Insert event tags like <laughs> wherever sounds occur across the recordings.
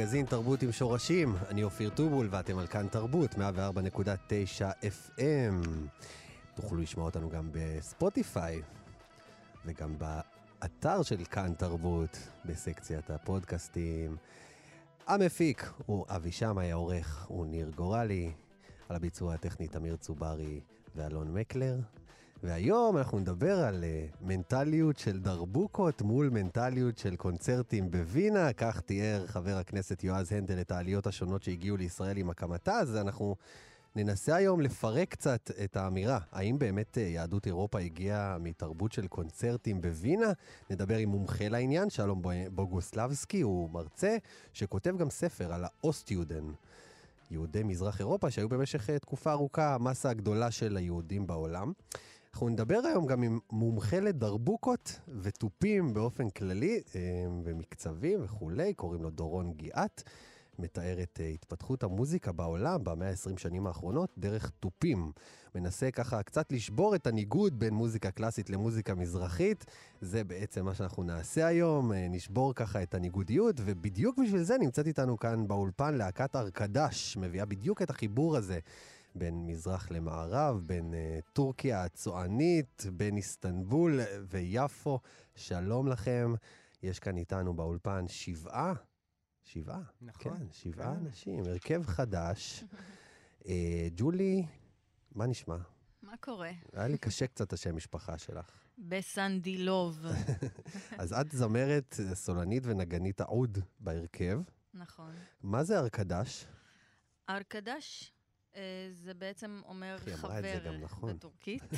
מגזין תרבות עם שורשים. אני אופיר טובול ואתם על כאן תרבות, 104.9 FM. תוכלו לשמוע אותנו גם בספוטיפיי וגם באתר של כאן תרבות, בסקציית הפודקאסטים. המפיק הוא אבי שמאי, העורך הוא ניר גורלי, על הביצוע הטכני תמיר צוברי ואלון מקלר. והיום אנחנו נדבר על uh, מנטליות של דרבוקות מול מנטליות של קונצרטים בווינה, כך תיאר חבר הכנסת יועז הנדל את העליות השונות שהגיעו לישראל עם הקמתה, אז אנחנו ננסה היום לפרק קצת את האמירה, האם באמת uh, יהדות אירופה הגיעה מתרבות של קונצרטים בווינה? נדבר עם מומחה לעניין, שלום בוגוסלבסקי, הוא מרצה שכותב גם ספר על האוסטיודן. יהודי מזרח אירופה, שהיו במשך uh, תקופה ארוכה המסה הגדולה של היהודים בעולם. אנחנו נדבר היום גם עם מומחה לדרבוקות ותופים באופן כללי, אה, ומקצבים וכולי, קוראים לו דורון גיאת, מתאר את אה, התפתחות המוזיקה בעולם במאה ה-20 שנים האחרונות דרך תופים. מנסה ככה קצת לשבור את הניגוד בין מוזיקה קלאסית למוזיקה מזרחית. זה בעצם מה שאנחנו נעשה היום, אה, נשבור ככה את הניגודיות, ובדיוק בשביל זה נמצאת איתנו כאן באולפן להקת ארכדש, מביאה בדיוק את החיבור הזה. בין מזרח למערב, בין uh, טורקיה הצוענית, בין איסטנבול ויפו. שלום לכם. יש כאן איתנו באולפן שבעה, שבעה, נכון. כן, שבעה כן. אנשים, הרכב חדש. uh, ג'ולי, מה נשמע? מה קורה? היה לי קשה קצת השם משפחה שלך. בסנדילוב. <laughs> אז את זמרת, סולנית ונגנית העוד בהרכב. נכון. מה זה? ארכדש אה, זה בעצם אומר חבר גם נכון. בטורקית. <laughs>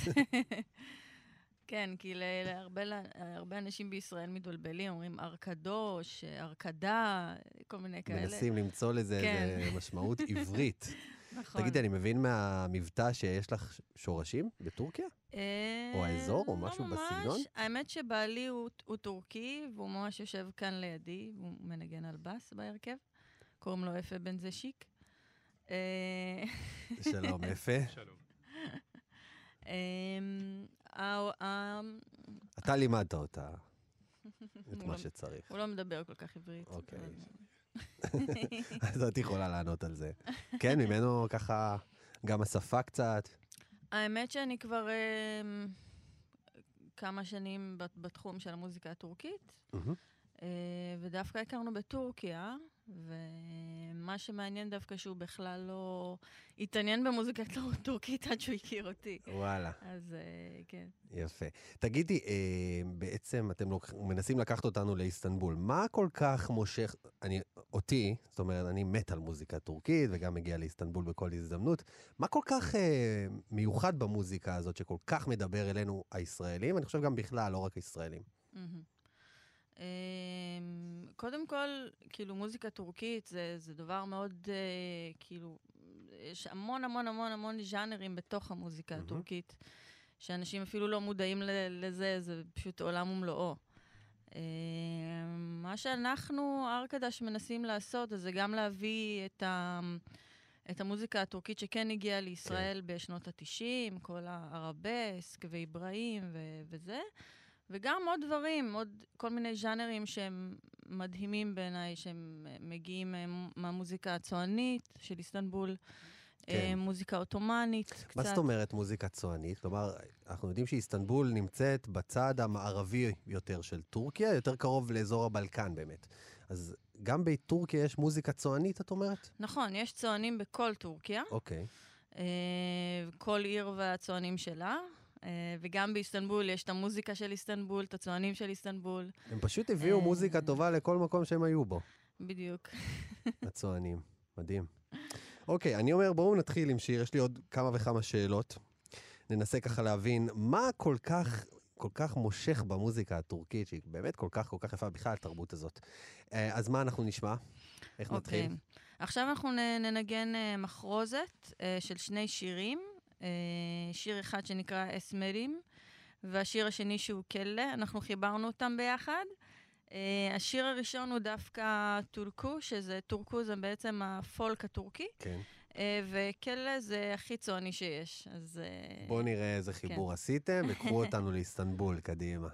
כן, כי להרבה להרבה אנשים בישראל מתבלבלים, אומרים ארכדוש, ארכדה, כל מיני כאלה. מנסים למצוא לזה כן. איזה <laughs> משמעות עברית. <laughs> נכון. תגידי, אני מבין מהמבטא שיש לך שורשים בטורקיה? אה, או האזור, או משהו ממש. בסגנון? האמת שבעלי הוא, הוא טורקי, והוא ממש יושב כאן לידי, והוא מנגן על בס בהרכב. קוראים לו אפה בן זשיק. אה, שלום, <laughs> יפה. שלום. אמ, ה- אתה לימדת אותה את הוא מה לא- שצריך. הוא לא מדבר כל כך עברית. אוקיי. <laughs> אז את יכולה לענות על זה. כן, ממנו ככה גם השפה קצת. האמת שאני כבר אמ, כמה שנים בת- בתחום של המוזיקה הטורקית. אה, ודווקא הכרנו בטורקיה, ומה שמעניין דווקא שהוא בכלל לא התעניין במוזיקה טור- טורקית עד שהוא הכיר אותי. וואלה, אז אה, כן. יפה. תגידי, אה, בעצם אתם לוק... מנסים לקחת אותנו לאיסטנבול. מה כל כך מושך, אני, אותי, זאת אומרת, אני מת על מוזיקה טורקית וגם מגיע לאיסטנבול בכל הזדמנות. מה כל כך אה, מיוחד במוזיקה הזאת שכל כך מדבר אלינו הישראלים? אני חושב גם בכלל, לא רק הישראלים. מהמם. אמ, קודם כל, כאילו, מוזיקה טורקית זה, זה דבר מאוד, אה, כאילו, יש המון המון המון המון ז'אנרים בתוך המוזיקה. הטורקית, שאנשים אפילו לא מודעים לזה, זה פשוט עולם ומלואו. אמ, מה שאנחנו, ארקדש, מנסים לעשות, זה גם להביא את ה... את המוזיקה הטורקית שכן הגיעה לישראל כן. בשנות ה-90, כל הערבסק ואיברהים ו- וזה, וגם עוד דברים, עוד כל מיני ז'אנרים שהם מדהימים בעיניי, שהם אה, מגיעים אה, מהמוזיקה הצוענית של איסטנבול, כן. אה, מוזיקה עות'מאנית, קצת. מה זאת אומרת מוזיקה צוענית? כלומר, אנחנו יודעים שאיסטנבול נמצאת בצד המערבי יותר של טורקיה, יותר קרוב לאזור הבלקן באמת. אז גם בטורקיה יש מוזיקה צוענית, את אומרת? נכון, יש צוענים בכל טורקיה, אוקיי. כל עיר והצוענים שלה, וגם באיסטנבול יש את המוזיקה של איסטנבול, את הצוענים של איסטנבול, הם פשוט הביאו אה. מוזיקה טובה לכל מקום שהם היו בו, בדיוק. <laughs> הצוענים. מדהים. אוקיי, אני אומר, בואו נתחיל עם שיר, יש לי עוד כמה וכמה שאלות. ננסה ככה להבין מה כל כך, כל כך מושך במוזיקה הטורקית, שהיא באמת כל כך, כל כך יפה בכלל, התרבות הזאת. אה, אז מה אנחנו נשמע? איך נתחיל? אוקיי. עכשיו אנחנו ננגן אה, מחרוזת אה, של שני שירים. אה, שיר אחד שנקרא אסמרים, והשיר השני שהוא כלה, אנחנו חיברנו אותם ביחד. אה, השיר הראשון הוא דווקא טורקו, שזה טורקו זה בעצם הפולק הטורקי, כן. אה, וכלה זה הכי צועני שיש. אז בואו נראה איזה חיבור עשיתם, <laughs> וקחו אותנו לאיסטנבול, קדימה.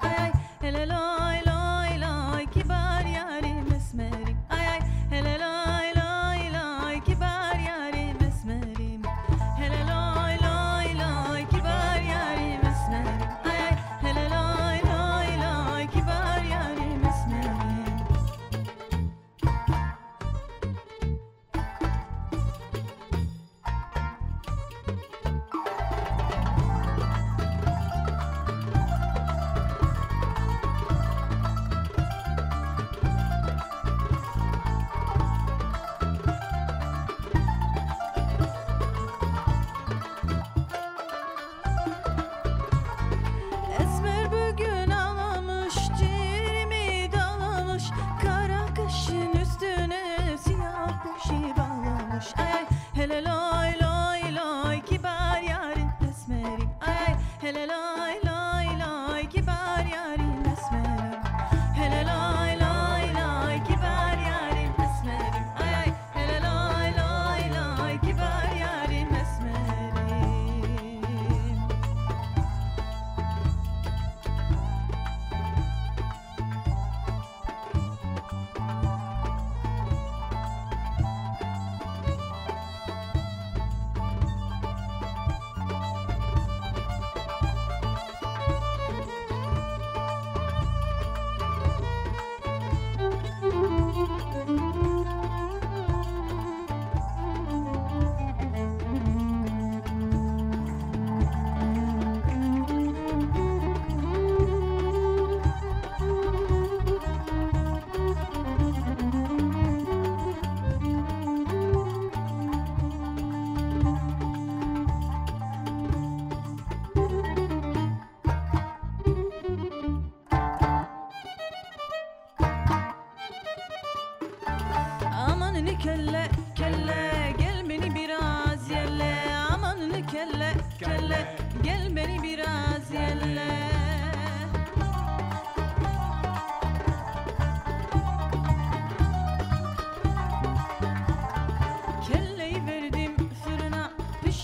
ay, ay, el, el,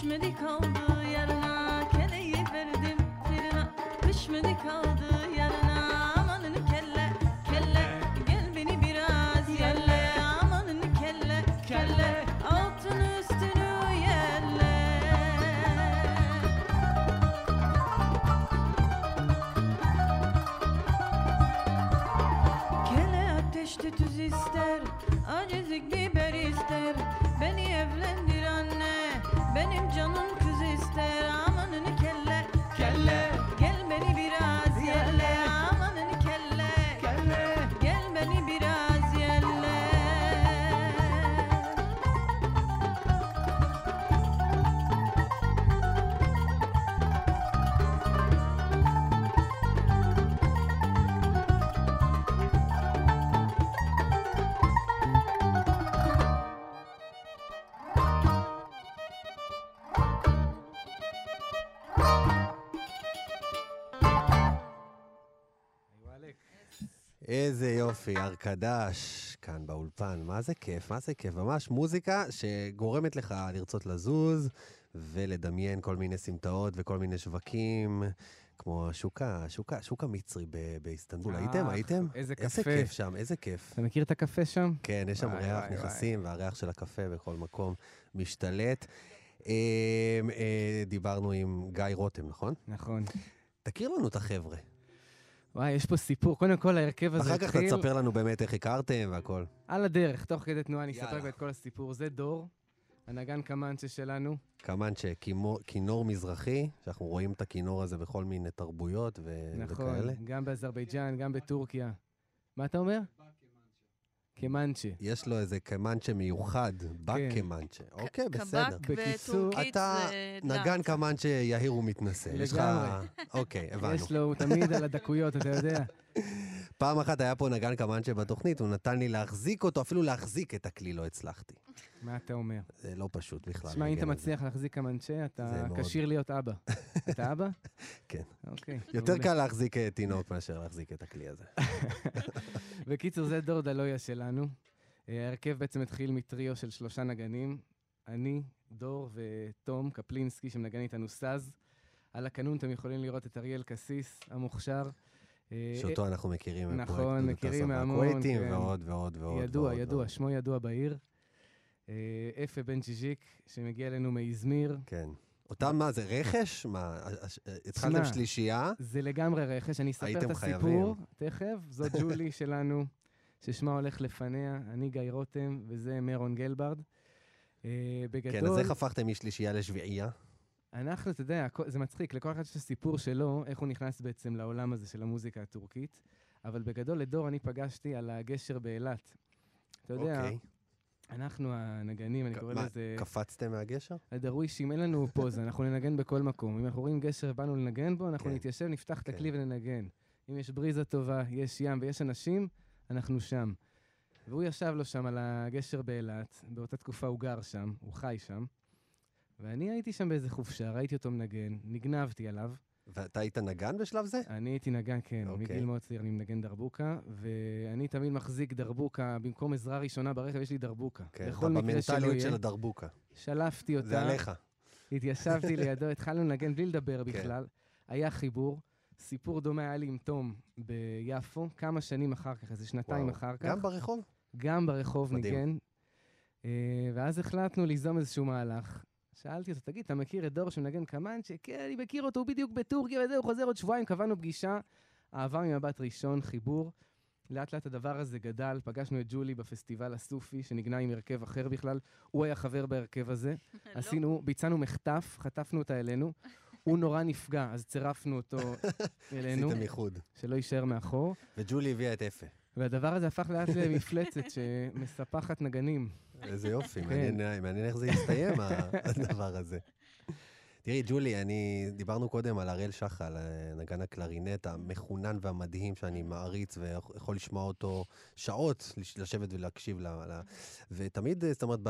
me dijo come. איזה יופי, ארכדש, כאן באולפן. מה זה כיף, מה זה כיף. ממש מוזיקה שגורמת לך לרצות לזוז ולדמיין כל מיני סמטאות וכל מיני שווקים, כמו השוק, השוק, השוק המצרי ב- באיסטנבול. אך, הייתם? הייתם? איזה איזה קפה. כיף שם, איזה כיף. אתה מכיר את הקפה שם? כן, יש שם ריח, נכנסים, והריח של הקפה בכל מקום משתלט. אה, אה, דיברנו עם גיא רותם, נכון? נכון. תכיר לנו את החבר'ה. וואי, יש פה סיפור. קודם כל, ההרכב הזה אחר כך התחיל תספר לנו באמת איך הכרתם והכל. על הדרך, תוך כדי תנועה, אני אספר את כל הסיפור. זה דור, הנגן קמנצ'ה שלנו. קמנצ'ה, כימו- כינור מזרחי, שאנחנו רואים את הכינור הזה בכל מיני תרבויות ו- נכון, וכאלה. גם באזרבייג'אן, גם בטורקיה. מה אתה אומר? קמנצ'ה. יש לו איזה קמנצ'ה מיוחד, בקמנצ'ה. אוקיי, בסדר. קבק בקיצור, בטורקית אתה זה נגן. קמנצ'ה יהיר ומתנשא. יש לך... לגמרי. אוקיי, הבנו. יש לו, הוא תמיד על הדקויות, אתה יודע. <laughs> פעם אחת היה פה נגן קמנצ'ה בתוכנית, הוא נתן לי להחזיק אותו, אפילו להחזיק את הכלי לא הצלחתי. מה אתה אומר? זה לא פשוט בכלל. תשמע, אם אתה זה. מצליח להחזיק קמנצ'ה, זה אתה. כשיר להיות אבא. <laughs> אתה אבא? כן. אוקיי. יותר. קל להחזיק אה, תינוק מאשר להחזיק את הכלי הזה. <laughs> בקיצור, זה דור דלויה שלנו. אה, ההרכב בעצם התחיל מטריו של שלושה נגנים, אני, דור ותום קפלינסקי, שמנגן איתנו סאז. על הקנון אתם יכולים לראות את אריאל קסיס, המוכשר. אה, שאותו אנחנו מכירים נכון, מכירים מהמון, והכווייתים, כן. ועוד ועוד ועוד. ידוע, ועוד ידוע, ועוד. שמו ידוע בעיר. אה, אפה בן ג'יז'יק, שמגיע אלינו מאזמיר. כן. אותם מה זה, רכש? מה, הש- התחלתם שלישייה? זה לגמרי רכש, אני אספר את הסיפור. תכף. זו <laughs> ג'ולי שלנו, ששמה הולך לפניה, אני גיא רותם, וזה מרון גלברד. אה, כן, אז בגדול, איך הפכתם משלישייה לשביעייה? אנחנו, אתה יודע, זה מצחיק, לכל אחד יש את הסיפור שלו, איך הוא נכנס בעצם לעולם הזה של המוזיקה הטורקית. אבל בגדול, את דור אני פגשתי על הגשר באילת. אתה יודע, אוקיי. אנחנו הנגנים, אני קורא מה, לזה... קפצתם מהגשר? הדרווישים, אין לנו פוזה, <laughs> אנחנו ננגן בכל מקום. אם אנחנו רואים גשר ובאנו לנגן בו, אנחנו כן. נתיישב, נפתח את כן. הכלי וננגן. אם יש בריזה טובה, יש ים ויש אנשים, אנחנו שם. והוא ישב לו שם על הגשר באילת, באותה תקופה הוא גר שם, הוא חי שם. ואני הייתי שם באיזה חופשה, ראיתי אותו מנגן, נגנבתי עליו. ואתה היית נגן בשלב זה? אני הייתי נגן, כן, אוקיי. מגיל מאוד צעיר אני מנגן דרבוקה, ואני תמיד מחזיק דרבוקה, במקום עזרה ראשונה ברכב יש לי דרבוקה. כן, בכל אתה במנטליות של הדרבוקה. שלפתי אותה. זה עליך. התיישבתי לידו, <laughs> התחלנו לנגן בלי לדבר כן. בכלל. היה חיבור. סיפור דומה היה לי עם תום ביפו, כמה שנים אחר כך, איזה שנתיים וואו. אחר כך. גם ברחוב? גם ברחוב מדהים. ניגן. אה, ואז החלטנו ליזום איזשהו מהלך. שאלתי אותו, תגיד, אתה מכיר את דור שמנגן קמנצ'ה? כן, אני מכיר אותו, הוא בדיוק בטורקיה וזה, הוא חוזר עוד שבועיים, קבענו פגישה. אהבה ממבט ראשון, חיבור. לאט לאט הדבר הזה גדל, פגשנו את ג'ולי בפסטיבל הסופי, שנגנה עם הרכב אחר בכלל. הוא היה חבר בהרכב הזה. <laughs> לא. עשינו, ביצענו מחטף, חטפנו אותה אלינו. <laughs> הוא נורא נפגע, אז צירפנו אותו <laughs> אלינו, עשיתם איחוד. שלא יישאר מאחור. וג'ולי הביאה את אפה. והדבר הזה הפך לאט למפלצת שמספחת נגנים. איזה יופי, כן. מעניין מעניין איך זה יסתיים, <laughs> הדבר הזה. תראי, ג'ולי, אני, דיברנו קודם על הראל שחל, אה, נגן הקלרינט המחונן והמדהים שאני מעריץ ויכול לשמוע אותו שעות, לש- לשבת ולהקשיב ל... ל... ותמיד, אה, זאת אומרת,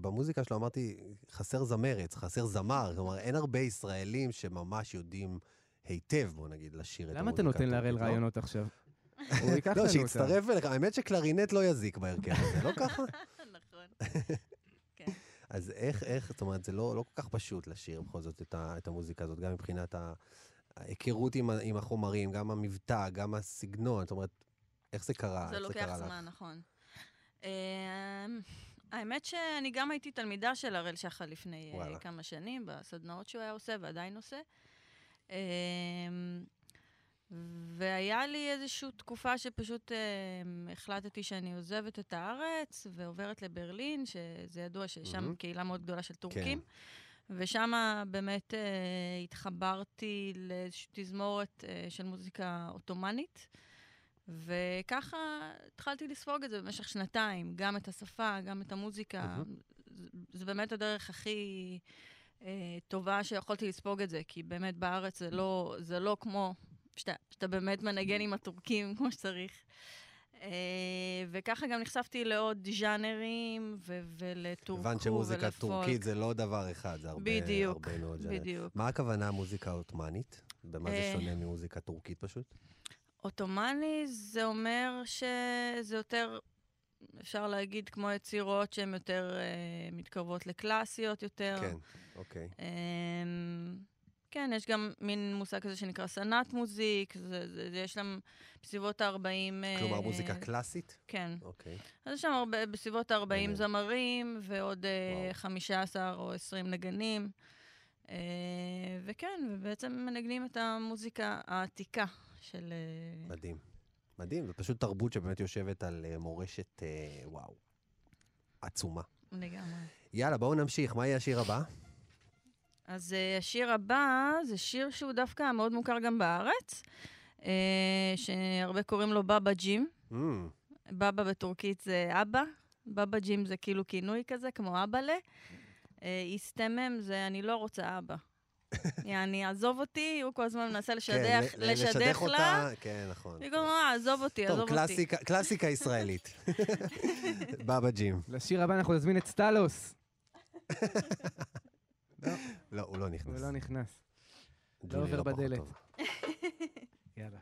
במוזיקה שלו אמרתי, חסר זמרת, חסר זמר, כלומר, אין הרבה ישראלים שממש יודעים היטב, בוא נגיד, לשיר את למה המוזיקה. אתה נותן להראל לא? רעיונות עכשיו? <laughs> הוא ייקח לנו לא, אותה. שיצטרף אליך. האמת שקלרינט לא יזיק בהרכב הזה, לא ככה? נכון. אז איך, איך, זאת אומרת, זה לא, לא כל כך פשוט לשיר בכל זאת את, ה, את המוזיקה הזאת, גם מבחינת ההיכרות עם, עם החומרים, גם המבטא, גם הסגנון, זאת אומרת, איך זה קרה? זה לוקח לך? זמן, נכון. אמ, האמת שאני גם הייתי תלמידה של הראל שחל לפני אה, וואלה. כמה שנים, בסדנאות שהוא היה עושה ועדיין עושה. והיה לי איזושהי תקופה שפשוט אמ, החלטתי שאני עוזבת את הארץ ועוברת לברלין, שזה ידוע ששם מהמם. קהילה מאוד גדולה של כן. טורקים. ושם באמת אה, התחברתי לאיזושהי תזמורת אה, של מוזיקה עות'מאנית, וככה התחלתי לספוג את זה במשך שנתיים, גם את השפה, גם את המוזיקה. מהמם. זה, זה באמת הדרך הכי אה, טובה שיכולתי לספוג את זה, כי באמת בארץ זה לא, זה לא כמו שאתה, שאתה באמת מנגן עם הטורקים כמו שצריך. אה, וככה גם נחשפתי לעוד ז'אנרים ו- ולטורקו הבנת שמוזיקה ולפולק. טורקית זה לא דבר אחד, זה הרבה, בדיוק, הרבה מאוד ז'אנרים. בדיוק. מה הכוונה מוזיקה עות'מאנית? במה זה אה, שונה ממוזיקה טורקית פשוט? עות'מאני זה אומר שזה יותר, אפשר להגיד, כמו יצירות שהן יותר אה, מתקרבות לקלאסיות יותר. כן, אוקיי. אמ, כן, יש גם מין מושג כזה שנקרא סנאט מוזיק, זה, זה, זה, יש להם בסביבות ה-40... כלומר, מוזיקה קלאסית? כן. אוקיי. אז יש שם הרבה, בסביבות ה-40 מעניין. זמרים, ועוד אה, וואו. 15 או 20 נגנים. אה, וכן, ובעצם מנגנים את המוזיקה העתיקה של... אה, מדהים. מדהים, זו פשוט תרבות שבאמת יושבת על אה, מורשת, אה, וואו, עצומה. לגמרי. יאללה, בואו נמשיך. מה יהיה השיר הבא? אז uh, השיר הבא זה שיר שהוא דווקא מאוד מוכר גם בארץ, uh, שהרבה קוראים לו בבא ג'ים. Mm, בבא בטורקית זה אבא, בבא ג'ים זה כאילו כינוי כזה, כמו אבאלה. Uh, איסטמם זה אני לא רוצה אבא. <laughs> יעני, עזוב אותי, הוא כל הזמן מנסה לשדך, כן, לשדך לה. אותה, כן, נכון. היא גם אמרה, עזוב אותי, טוב, עזוב אותי. קלאסיקה, קלאסיקה ישראלית. <laughs> בבא ג'ים. לשיר הבא אנחנו נזמין את סטלוס. <laughs> לא, הוא לא נכנס. הוא לא נכנס. ג'ולי עובר בדלת. יאללה.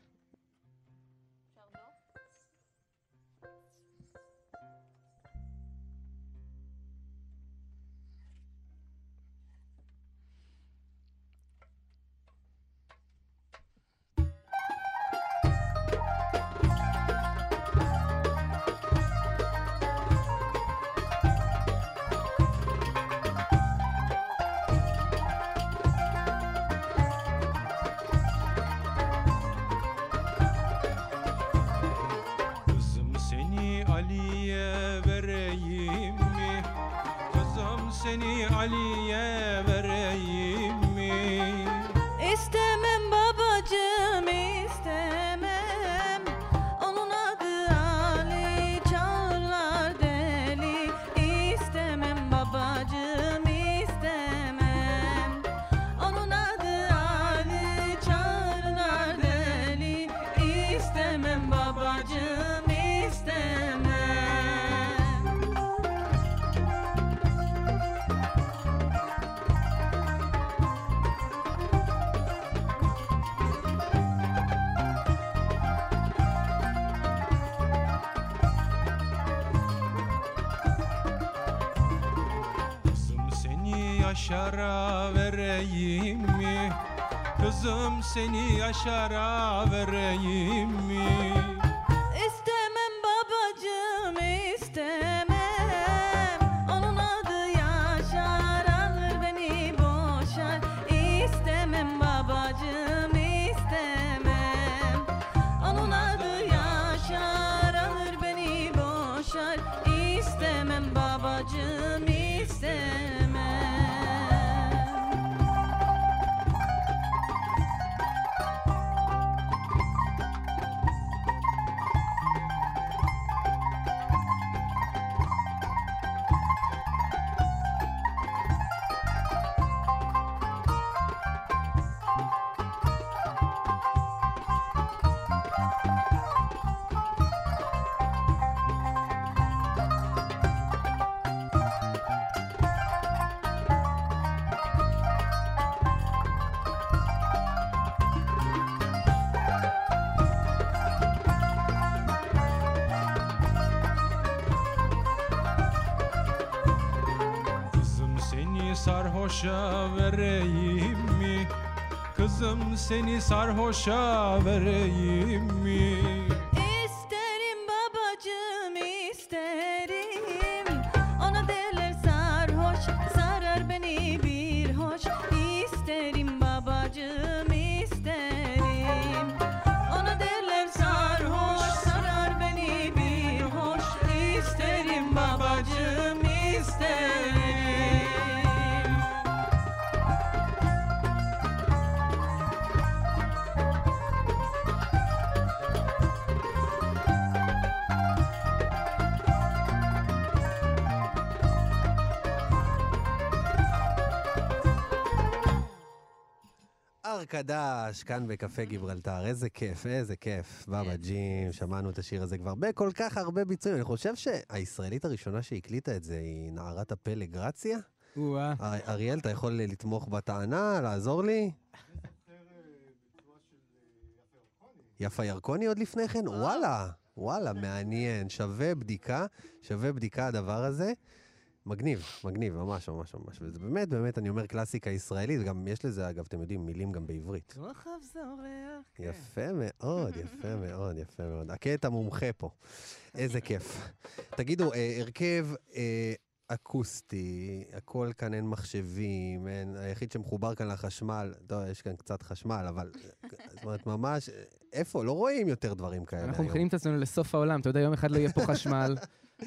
Seni Yaşar'a vereyim seni sarhoşa vereyim ארקדש, כאן בקפה גיברלטר, איזה כיף, איזה כיף. בבא ג'ים, שמענו את השיר הזה כבר בכל כך הרבה ביצועים. אני חושב שהישראלית הראשונה שהקליטה את זה היא נערת הפלא גרציה. אריאל, אתה יכול לתמוך בטענה, לעזור לי? <laughs> יפה ירקוני עוד לפני כן? וואלה, וואלה, מעניין. שווה בדיקה, שווה בדיקה הדבר הזה. מגניב, מגניב, ממש, ממש, ממש. וזה באמת, באמת, אני אומר קלאסיקה ישראלית, גם יש לזה, אגב, אתם יודעים, מילים גם בעברית. כוכב זורח. כן. יפה מאוד, יפה מאוד, יפה מאוד. הקטע מומחה פה. איזה כיף. תגידו, אה, הרכב אה, אקוסטי, הכל כאן אין מחשבים, אין, היחיד שמחובר כאן לחשמל, טוב, יש כאן קצת חשמל, אבל, זאת אומרת, ממש, איפה? לא רואים יותר דברים כאלה אנחנו היום. מכינים את עצמנו לסוף העולם, אתה יודע, יום אחד לא יהיה פה חשמל,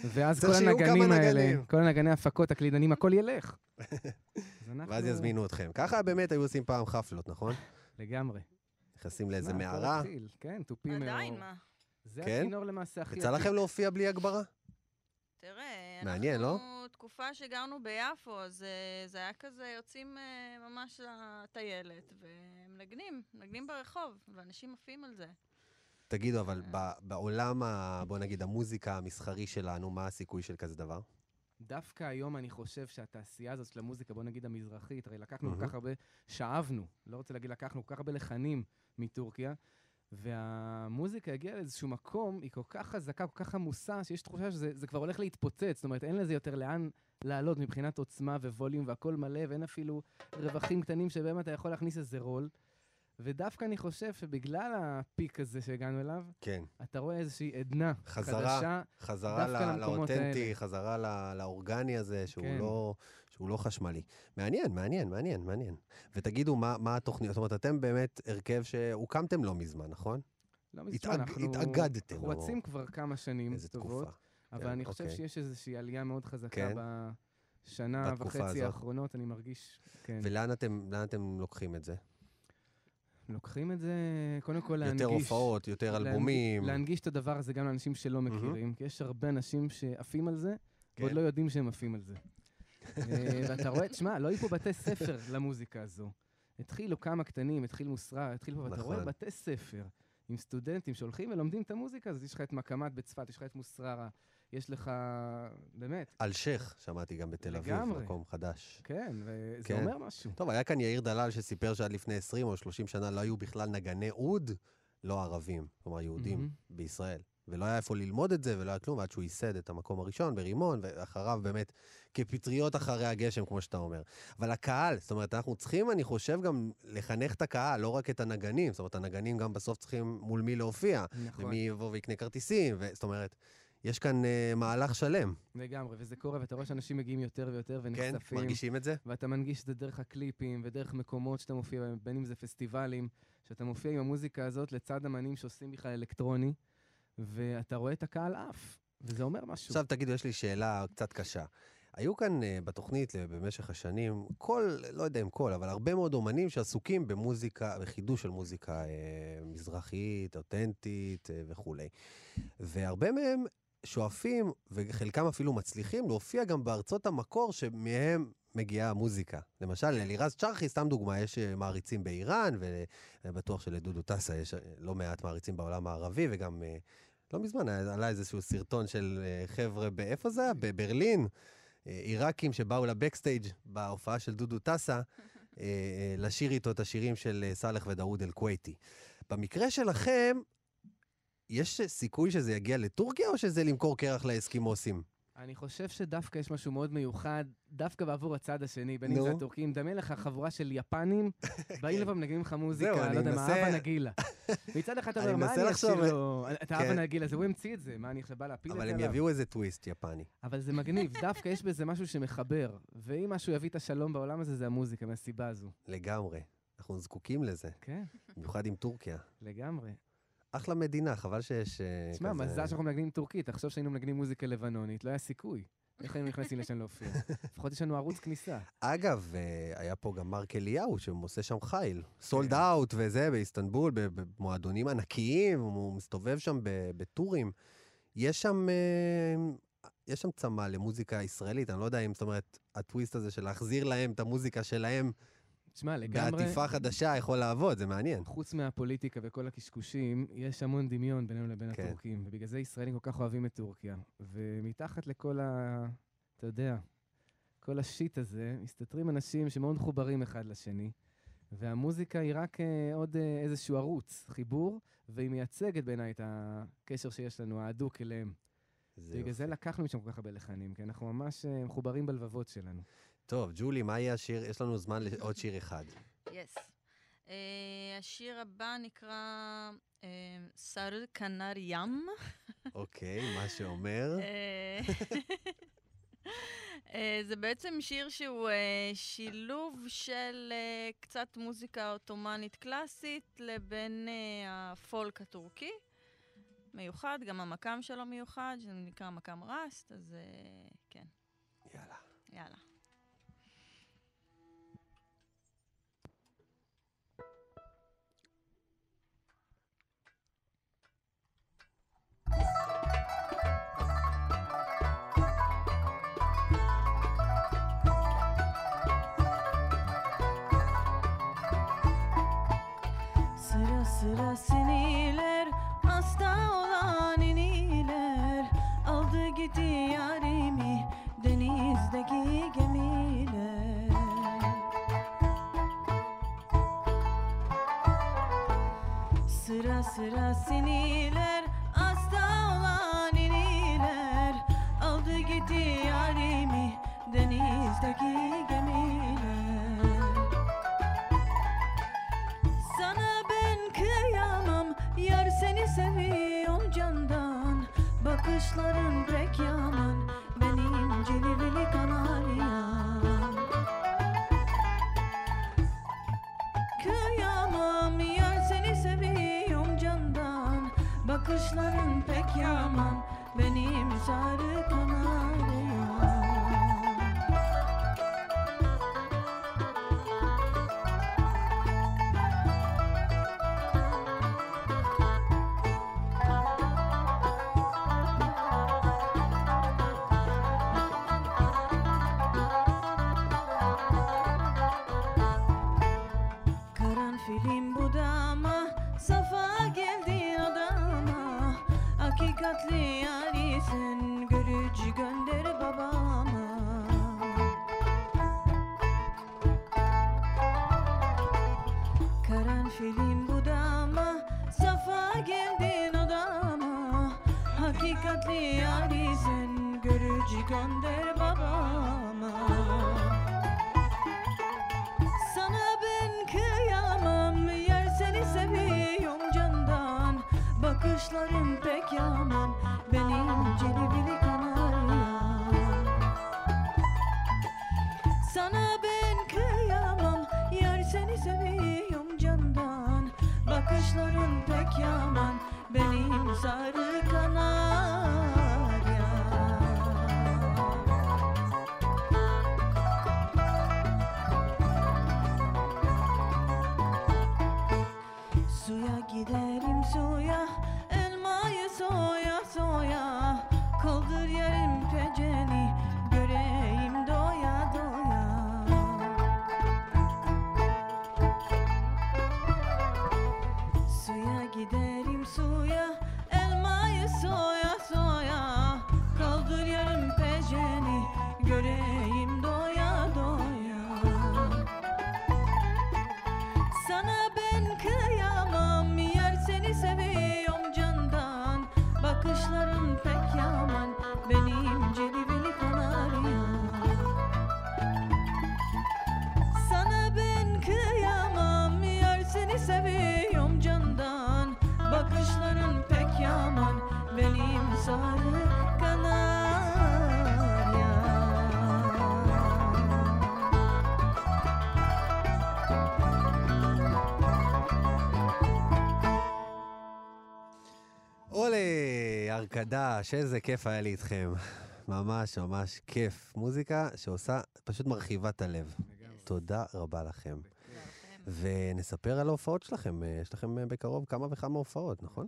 ואז כל הנגנים האלה. כל הנגני הפקות, הקלידנים, הכל ילך. <laughs> ואז יזמינו אתכם. ככה באמת היו עושים פעם חפלות, נכון? לגמרי. נכנסים לאיזה מערה. כן, תופים עדיין. מה? זה כן? הכינור למעשה הכי... יצא. לכם להופיע בלי הגברה? תראה, מעניין, לא? אנחנו תקופה שגרנו ביפו, אז אה, זה היה כזה, יוצאים אה, ממש לטיילת, ומנגנים, מנגנים ברחוב, ואנשים עפים על זה. תגידו, אבל ב- בעולם, ה- בוא נגיד, המוזיקה המסחרי שלנו, מה הסיכוי של כזה דבר? דווקא היום אני חושב שהתעשייה הזאת של המוזיקה, בוא נגיד המזרחית, הרי לקחנו כל. כך הרבה, שאבנו, לא רוצה להגיד לקחנו, כל כך הרבה לחנים מטורקיה, והמוזיקה הגיעה לאיזשהו מקום, היא כל כך חזקה, כל כך עמוסה, שיש תחושה שזה זה כבר הולך להתפוצץ. זאת אומרת, אין לזה יותר לאן לעלות מבחינת עוצמה וווליום והכל מלא, ואין אפילו רווחים קטנים שבהם אתה יכול להכניס איזה רול. ודווקא אני חושב שבגלל הפיק הזה שהגענו אליו, כן. אתה רואה איזושהי עדנה חזרה. חדשה. חזרה דווקא ל- למקומות לאותנטי, האלה. חזרה ל- לאורגני הזה, שהוא, כן. לא, שהוא לא חשמלי. מעניין, מעניין, מעניין, מעניין. ותגידו, מה, מה התוכניות? זאת אומרת, אתם באמת הרכב שהוקמתם לא מזמן, נכון? לא מזמן, התאג- אנחנו... התאגדתם, אנחנו לא? רצים כבר כמה שנים איזה טובות, תקופה. אבל כן, אני חושב אוקיי. שיש איזושהי עלייה מאוד חזקה כן? בשנה וחצי הזאת. האחרונות, אני מרגיש, כן. ולאן אתם, אתם לוקחים את זה? לוקחים את זה, קודם כל להנגיש. יותר הופעות, יותר להנג- אלבומים. להנגיש את הדבר הזה גם לאנשים שלא מכירים, כי יש הרבה אנשים שעפים על זה, ועוד כן. לא יודעים שהם עפים על זה. <laughs> אה, ואתה רואה, תשמע, לא היו פה בתי ספר למוזיקה הזו. התחילו כמה קטנים, התחיל מוסרר, התחיל פה, ואתה רואה נכון. בתי ספר עם סטודנטים שהולכים ולומדים את המוזיקה הזאת. יש לך את מקמת בצפת, יש לך את מוסררה, יש לך, באמת, אלשיך, שמעתי גם בתל אביב, לגמרי. מקום חדש. כן, וזה כן. אומר משהו. טוב, היה כאן יאיר דלל שסיפר שעד לפני 20 או 30 שנה לא היו בכלל נגני אוד, לא ערבים, כלומר יהודים, מהמם. בישראל. ולא היה איפה ללמוד את זה ולא היה כלום, עד שהוא ייסד את המקום הראשון ברימון, ואחריו באמת כפטריות אחרי הגשם, כמו שאתה אומר. אבל הקהל, זאת אומרת, אנחנו צריכים, אני חושב, גם לחנך את הקהל, לא רק את הנגנים. זאת אומרת, הנגנים גם בסוף צריכים מול מי להופיע, נכון. ומי יבוא ויקנה כרטיסים, ו... זאת אומרת, יש כאן uh, מהלך שלם. לגמרי, וזה קורה, ואתה רואה שאנשים מגיעים יותר ויותר כן? ונחשפים. מרגישים את זה? ואתה מנגיש את זה דרך הקליפים ודרך מקומות שאתה מופיע בהם, בין אם זה פסטיבלים, שאתה מופיע עם המוזיקה הזאת לצד אמנים שעושים בכלל אלקטרוני, ואתה רואה את הקהל עף, וזה אומר משהו. עכשיו תגידו, יש לי שאלה קצת קשה. היו כאן uh, בתוכנית uh, במשך השנים, כל, לא יודע אם כל, אבל הרבה מאוד אומנים שעסוקים במוזיקה, בחידוש של מוזיקה uh, מזרחית, אותנטית uh, וכולי. והרבה מהם שואפים, וחלקם אפילו מצליחים, להופיע גם בארצות המקור שמהם מגיעה המוזיקה. למשל, אלירז צ'רחי, סתם דוגמה, יש אה, מעריצים באיראן, ואני בטוח שלדודו טסה יש אה, לא מעט מעריצים בעולם הערבי, וגם אה, לא מזמן עלה איזשהו סרטון של אה, חבר'ה, באיפה זה היה? בברלין. אה, עיראקים שבאו לבקסטייג' בהופעה של דודו טסה, <laughs> אה, אה, לשיר איתו את השירים של אה, סאלח ודאוד אל-כווייתי. במקרה שלכם, יש סיכוי שזה יגיע לטורקיה, או שזה למכור קרח לאסקימוסים? אני חושב שדווקא יש משהו מאוד מיוחד, דווקא בעבור הצד השני, בין אם. זה הטורקים, דמיין לך חבורה של יפנים, <laughs> באים לפה ומנגנים לך מוזיקה, לא יודע מה, אבא נגילה. <laughs> מצד אחד אתה אומר, מה אני אשאיר לו, את האבא כן. נגילה הזה, הוא המציא את זה, מה אני עכשיו בא להפיל את אבל זה הם עליו? יביאו איזה טוויסט יפני. אבל זה מגניב, <laughs> דווקא יש בזה משהו שמחבר, ואם משהו יביא את השלום בעולם הזה, זה המוזיקה, מהסיבה הזו. לגמרי. אנחנו זקוקים לזה, כן, במיוחד עם טורקיה. לגמרי. אחלה מדינה, חבל שיש אה, תשמע, כזה- מזל שאנחנו מנגנים טורקית, תחשוב שהיינו מנגנים מוזיקה לבנונית, לא היה סיכוי. איך היינו נכנסים לשם להופיע? <laughs> לפחות יש לנו ערוץ כניסה. אגב, אה, היה פה גם מרק אליהו שעושה שם חיל. סולד כן. אאוט וזה, באיסטנבול, במועדונים ענקיים, הוא מסתובב שם בטורים. יש שם, אה, יש שם צמא למוזיקה ישראלית, אני לא יודע אם, זאת אומרת, הטוויסט הזה של להחזיר להם את המוזיקה שלהם תשמע, לגמרי, בעטיפה חדשה יכול לעבוד, זה מעניין. חוץ מהפוליטיקה וכל הקשקושים, יש המון דמיון בינינו לבין כן. הטורקים, ובגלל זה ישראלים כל כך אוהבים את טורקיה. ומתחת לכל ה... אתה יודע, כל השיט הזה, מסתתרים אנשים שמאוד מחוברים אחד לשני, והמוזיקה היא רק אה, עוד אה, איזשהו ערוץ, חיבור, והיא מייצגת בעיניי את הקשר שיש לנו, ההדוק אליהם. זה בגלל זה. לקחנו משם כל כך הרבה לחנים, כי אנחנו ממש אה, מחוברים בלבבות שלנו. טוב, ג'ולי, מה יהיה השיר? יש לנו זמן לעוד שיר אחד. יס. Uh, השיר הבא נקרא uh, שר כנר ים. אוקיי, מה שאומר... אה, אה, זה בעצם שיר שהוא אה, שילוב של אה, קצת מוזיקה עות'מאנית קלאסית לבין אה, הפולק הטורקי. מיוחד, גם המקם שלו מיוחד, שזה נקרא מקם ראסט, אז אה, כן, יאללה. יאללה. Sıra seniler Hasta olan iniler. Aldı gitti yarimi Denizdeki gemiler. Sıra sıra seniler Hasta olan iniler. Aldı gitti yarimi Denizdeki gemiler seviyorum candan Bakışların pek yaman Benim cilveli kanaryam Kıyamam yar seni seviyorum candan Bakışların pek yaman Benim sarı kanaryam הרכדש, איזה כיף היה לי איתכם. ממש ממש כיף. מוזיקה שעושה, פשוט מרחיבה את הלב. תודה רבה לכם. ונספר על ההופעות שלכם. אה, יש לכם אה, בקרוב כמה וכמה הופעות, נכון?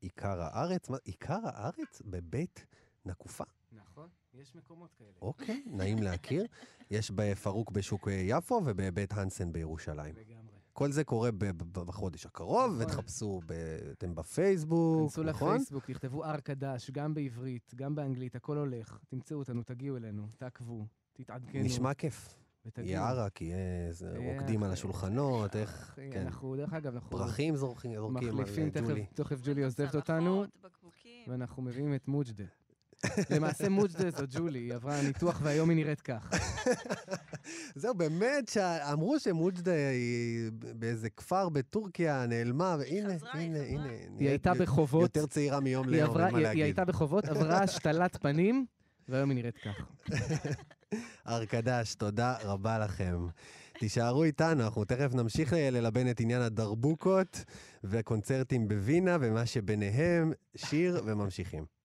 עיקר הארץ? מה, עיקר הארץ בבית נקופה. נכון, יש מקומות כאלה. אוקיי, נעים להכיר. <laughs> יש בפרוק בשוק אה, יפו ובבית הנסן בירושלים. לגמרי. כל זה קורה בחודש הקרוב, נכון. ותחפשו, ב- אתם בפייסבוק, כנסו נכון? לפייסבוק, תכתבו הר קדש, גם בעברית, גם באנגלית, הכל הולך. תמצאו אותנו, תגיעו אלינו, תעקבו, תתעדכנו. נשמע כיף. ותגיעו. יהיה ערק, יהיה זה, יהיה רוקדים על אחי. השולחנות, איך, אחי, כן. אנחנו, דרך אגב, אנחנו פרחים זורקים על מחליפים, אה, תכף, ג'ולי. תכף ג'ולי עוזבת אותנו. ואנחנו מביאים את מוג'דה. למעשה מוג'דה זו ג'ולי, היא עברה ניתוח והיום היא נראית כך. זהו, באמת, שאמרו שמוג'דה היא באיזה כפר בטורקיה, נעלמה, והנה, הנה. הנה. היא הייתה בחובות, יותר צעירה מיום ליום, אין מה להגיד. היא הייתה בחובות, עברה השתלת פנים, והיום היא נראית כך. ארכדש, תודה רבה לכם. תישארו איתנו, אנחנו תכף נמשיך ללבן את עניין הדרבוקות וקונצרטים בווינה ומה שביניהם, שיר וממשיכים.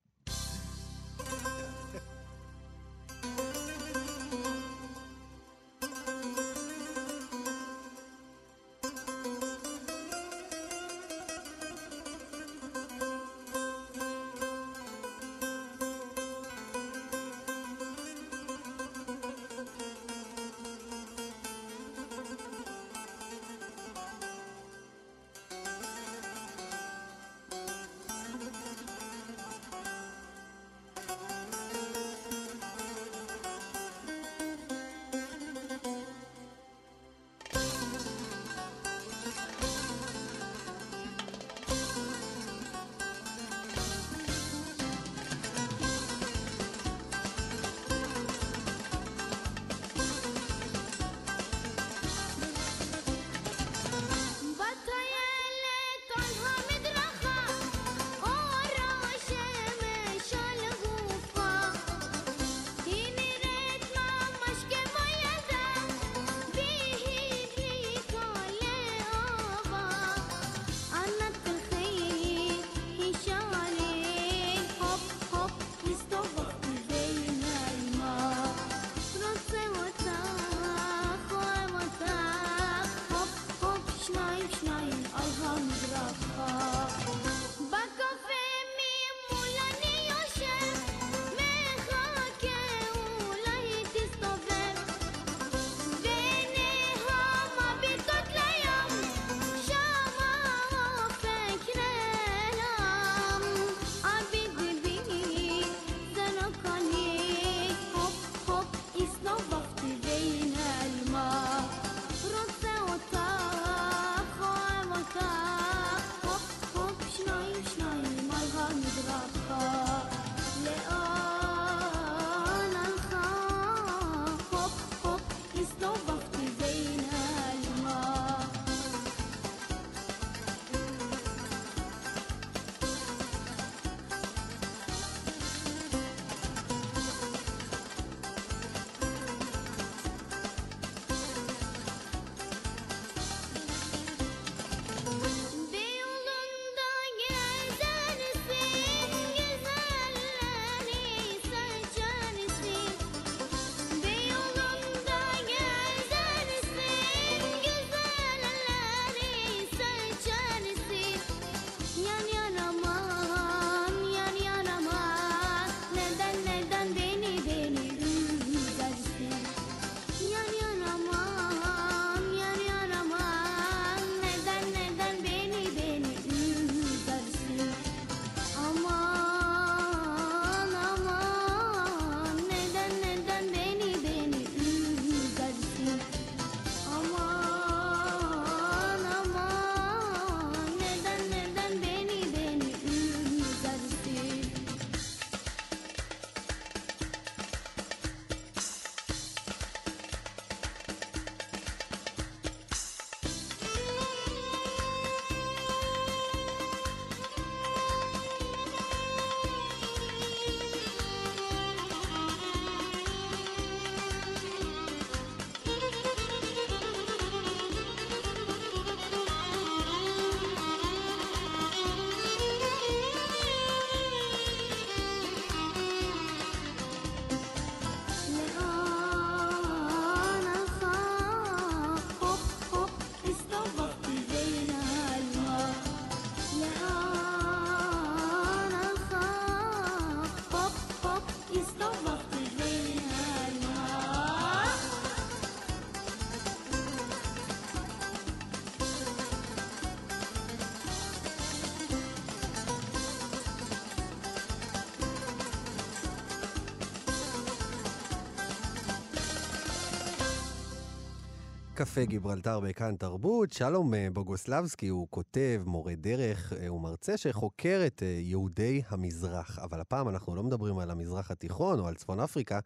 קפה גיברלטר בכאן תרבות. שלום אה, בוגוסלבסקי הוא כותב, מורה דרך אה, ומרצה שחוקר את אה, יהודי המזרח. אבל הפעם אנחנו לא מדברים על המזרח התיכון או על צפון אפריקה,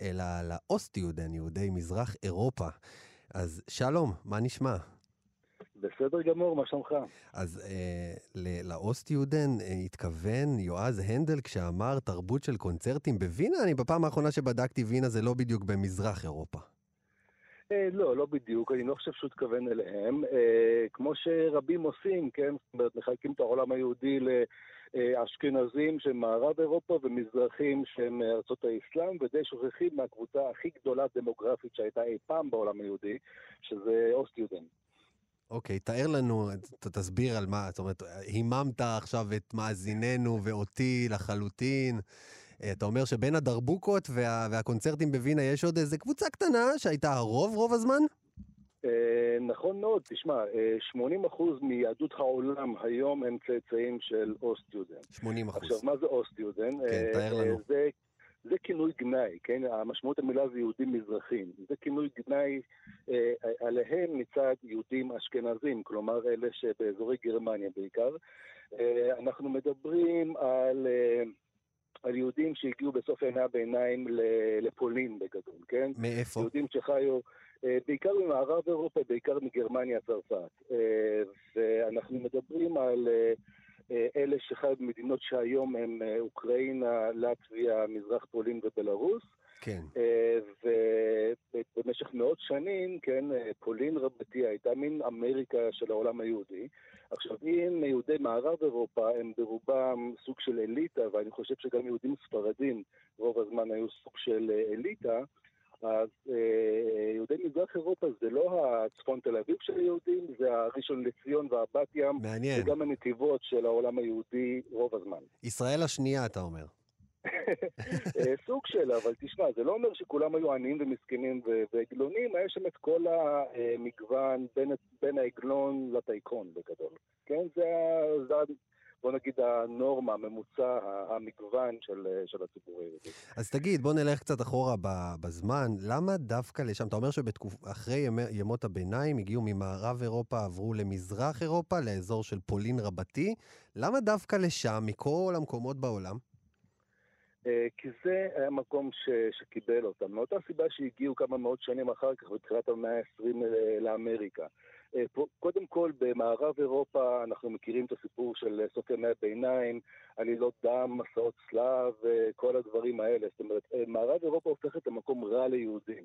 אלא על האוסט-יהודן, יהודי מזרח אירופה. אז שלום, מה נשמע? בסדר גמור, מה שלומך? אז אה, ל- לאוסט-יהודן אה, התכוון יועז הנדל כשאמר תרבות של קונצרטים בווינה? אני בפעם האחרונה שבדקתי וינה זה לא בדיוק במזרח אירופה. אה, לא, לא בדיוק, אני לא חושב שהוא התכוון אליהם. אה, כמו שרבים עושים, כן? זאת אומרת, מחלקים את העולם היהודי לאשכנזים שהם מערב אירופה ומזרחים שהם ארצות האסלאם, ודי שוכחים מהקבוצה הכי גדולה דמוגרפית שהייתה אי פעם בעולם היהודי, שזה אוסט-יהודים. אוקיי, תאר לנו, ת- תסביר על מה, זאת אומרת, היממת עכשיו את מאזיננו ואותי לחלוטין. אה, אתה אומר שבין הדרבוקות וה, והקונצרטים בווינה יש עוד איזה קבוצה קטנה שהייתה הרוב רוב הזמן? אה, נכון מאוד, תשמע, אה, 80% מיהדות העולם היום הם צאצאים של אוסט-יהודים. 80 אחוז. עכשיו, מה זה אוסט-יודן? כן, תאר לנו. זה, זה כינוי גנאי, כן? המשמעות המילה זה יהודים מזרחים. זה כינוי גנאי אה, עליהם מצד יהודים אשכנזים, כלומר אלה שבאזורי גרמניה בעיקר. אה, אנחנו מדברים על... אה, על יהודים שהגיעו בסוף ימי הביניים לפולין בגדול, כן? מאיפה? יהודים שחיו אה, בעיקר ממערב אירופה, בעיקר מגרמניה, צרפת. אה, ואנחנו מדברים על אה, אלה שחיו במדינות שהיום הם אוקראינה, לטביה, מזרח פולין ובלארוס. כן. אה, ובמשך מאות שנים, כן, אה, פולין רבתי הייתה מין אמריקה של העולם היהודי. עכשיו, אם יהודי מערב אירופה הם ברובם סוג של אליטה, ואני חושב שגם יהודים ספרדים רוב הזמן היו סוג של אה, אליטה, אז אה, יהודי מזרח אירופה זה לא הצפון תל אביב של היהודים, זה הראשון לציון והבת ים, מעניין. וגם הנתיבות של העולם היהודי רוב הזמן. ישראל השנייה, אתה אומר. אה, סוג של, אבל תשמע, זה לא אומר שכולם היו עניים ומסכנים ועגלונים, היה שם את כל המגוון בין, בין העגלון לטייקון בגדול. כן, זה, זה בוא נגיד הנורמה, הממוצע, המגוון של, של הציבור היהודי. אז תגיד, בוא נלך קצת אחורה בזמן. למה דווקא לשם? אתה אומר שאחרי ימי, ימות הביניים הגיעו ממערב אירופה, עברו למזרח אירופה, לאזור של פולין רבתי. למה דווקא לשם, מכל המקומות בעולם? אה, כי זה היה מקום ש, שקיבל אותם. מאותה סיבה שהגיעו כמה מאות שנים אחר כך, בתחילת המאה ה-20 לאמריקה. אה, קודם כל, במערב אירופה אנחנו מכירים את הסיפור של אה, סוף ימי הביניים, עלילות דם, מסעות צלב, אה, כל הדברים האלה. זאת אומרת, אה, מערב אירופה הופכת למקום רע ליהודים.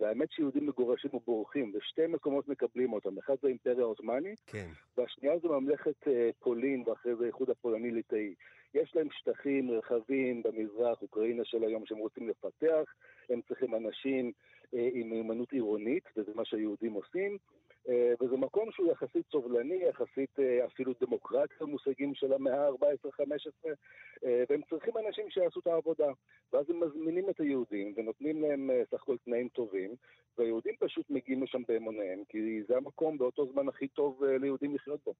והאמת שיהודים מגורשים ובורחים, ושתי מקומות מקבלים אותם. אחד זה האימפריה העות'מאנית, כן. והשנייה זו ממלכת אה, פולין, ואחרי זה האיחוד הפולני-ליטאי. יש להם שטחים רחבים במזרח, אוקראינה של היום, שהם רוצים לפתח, הם צריכים אנשים אה, עם מיומנות עירונית, וזה מה שהיהודים עושים. אה, וזה מקום שהוא יחסית סובלני, יחסית אה, אפילו דמוקרטי במושגים של המאה ה-14-15, אה, והם צריכים אנשים שיעשו את העבודה. ואז הם מזמינים את היהודים ונותנים להם סך הכל תנאים טובים, והיהודים פשוט מגיעים לשם בהמוניהם, כי זה המקום באותו זמן הכי טוב ליהודים לחיות בו.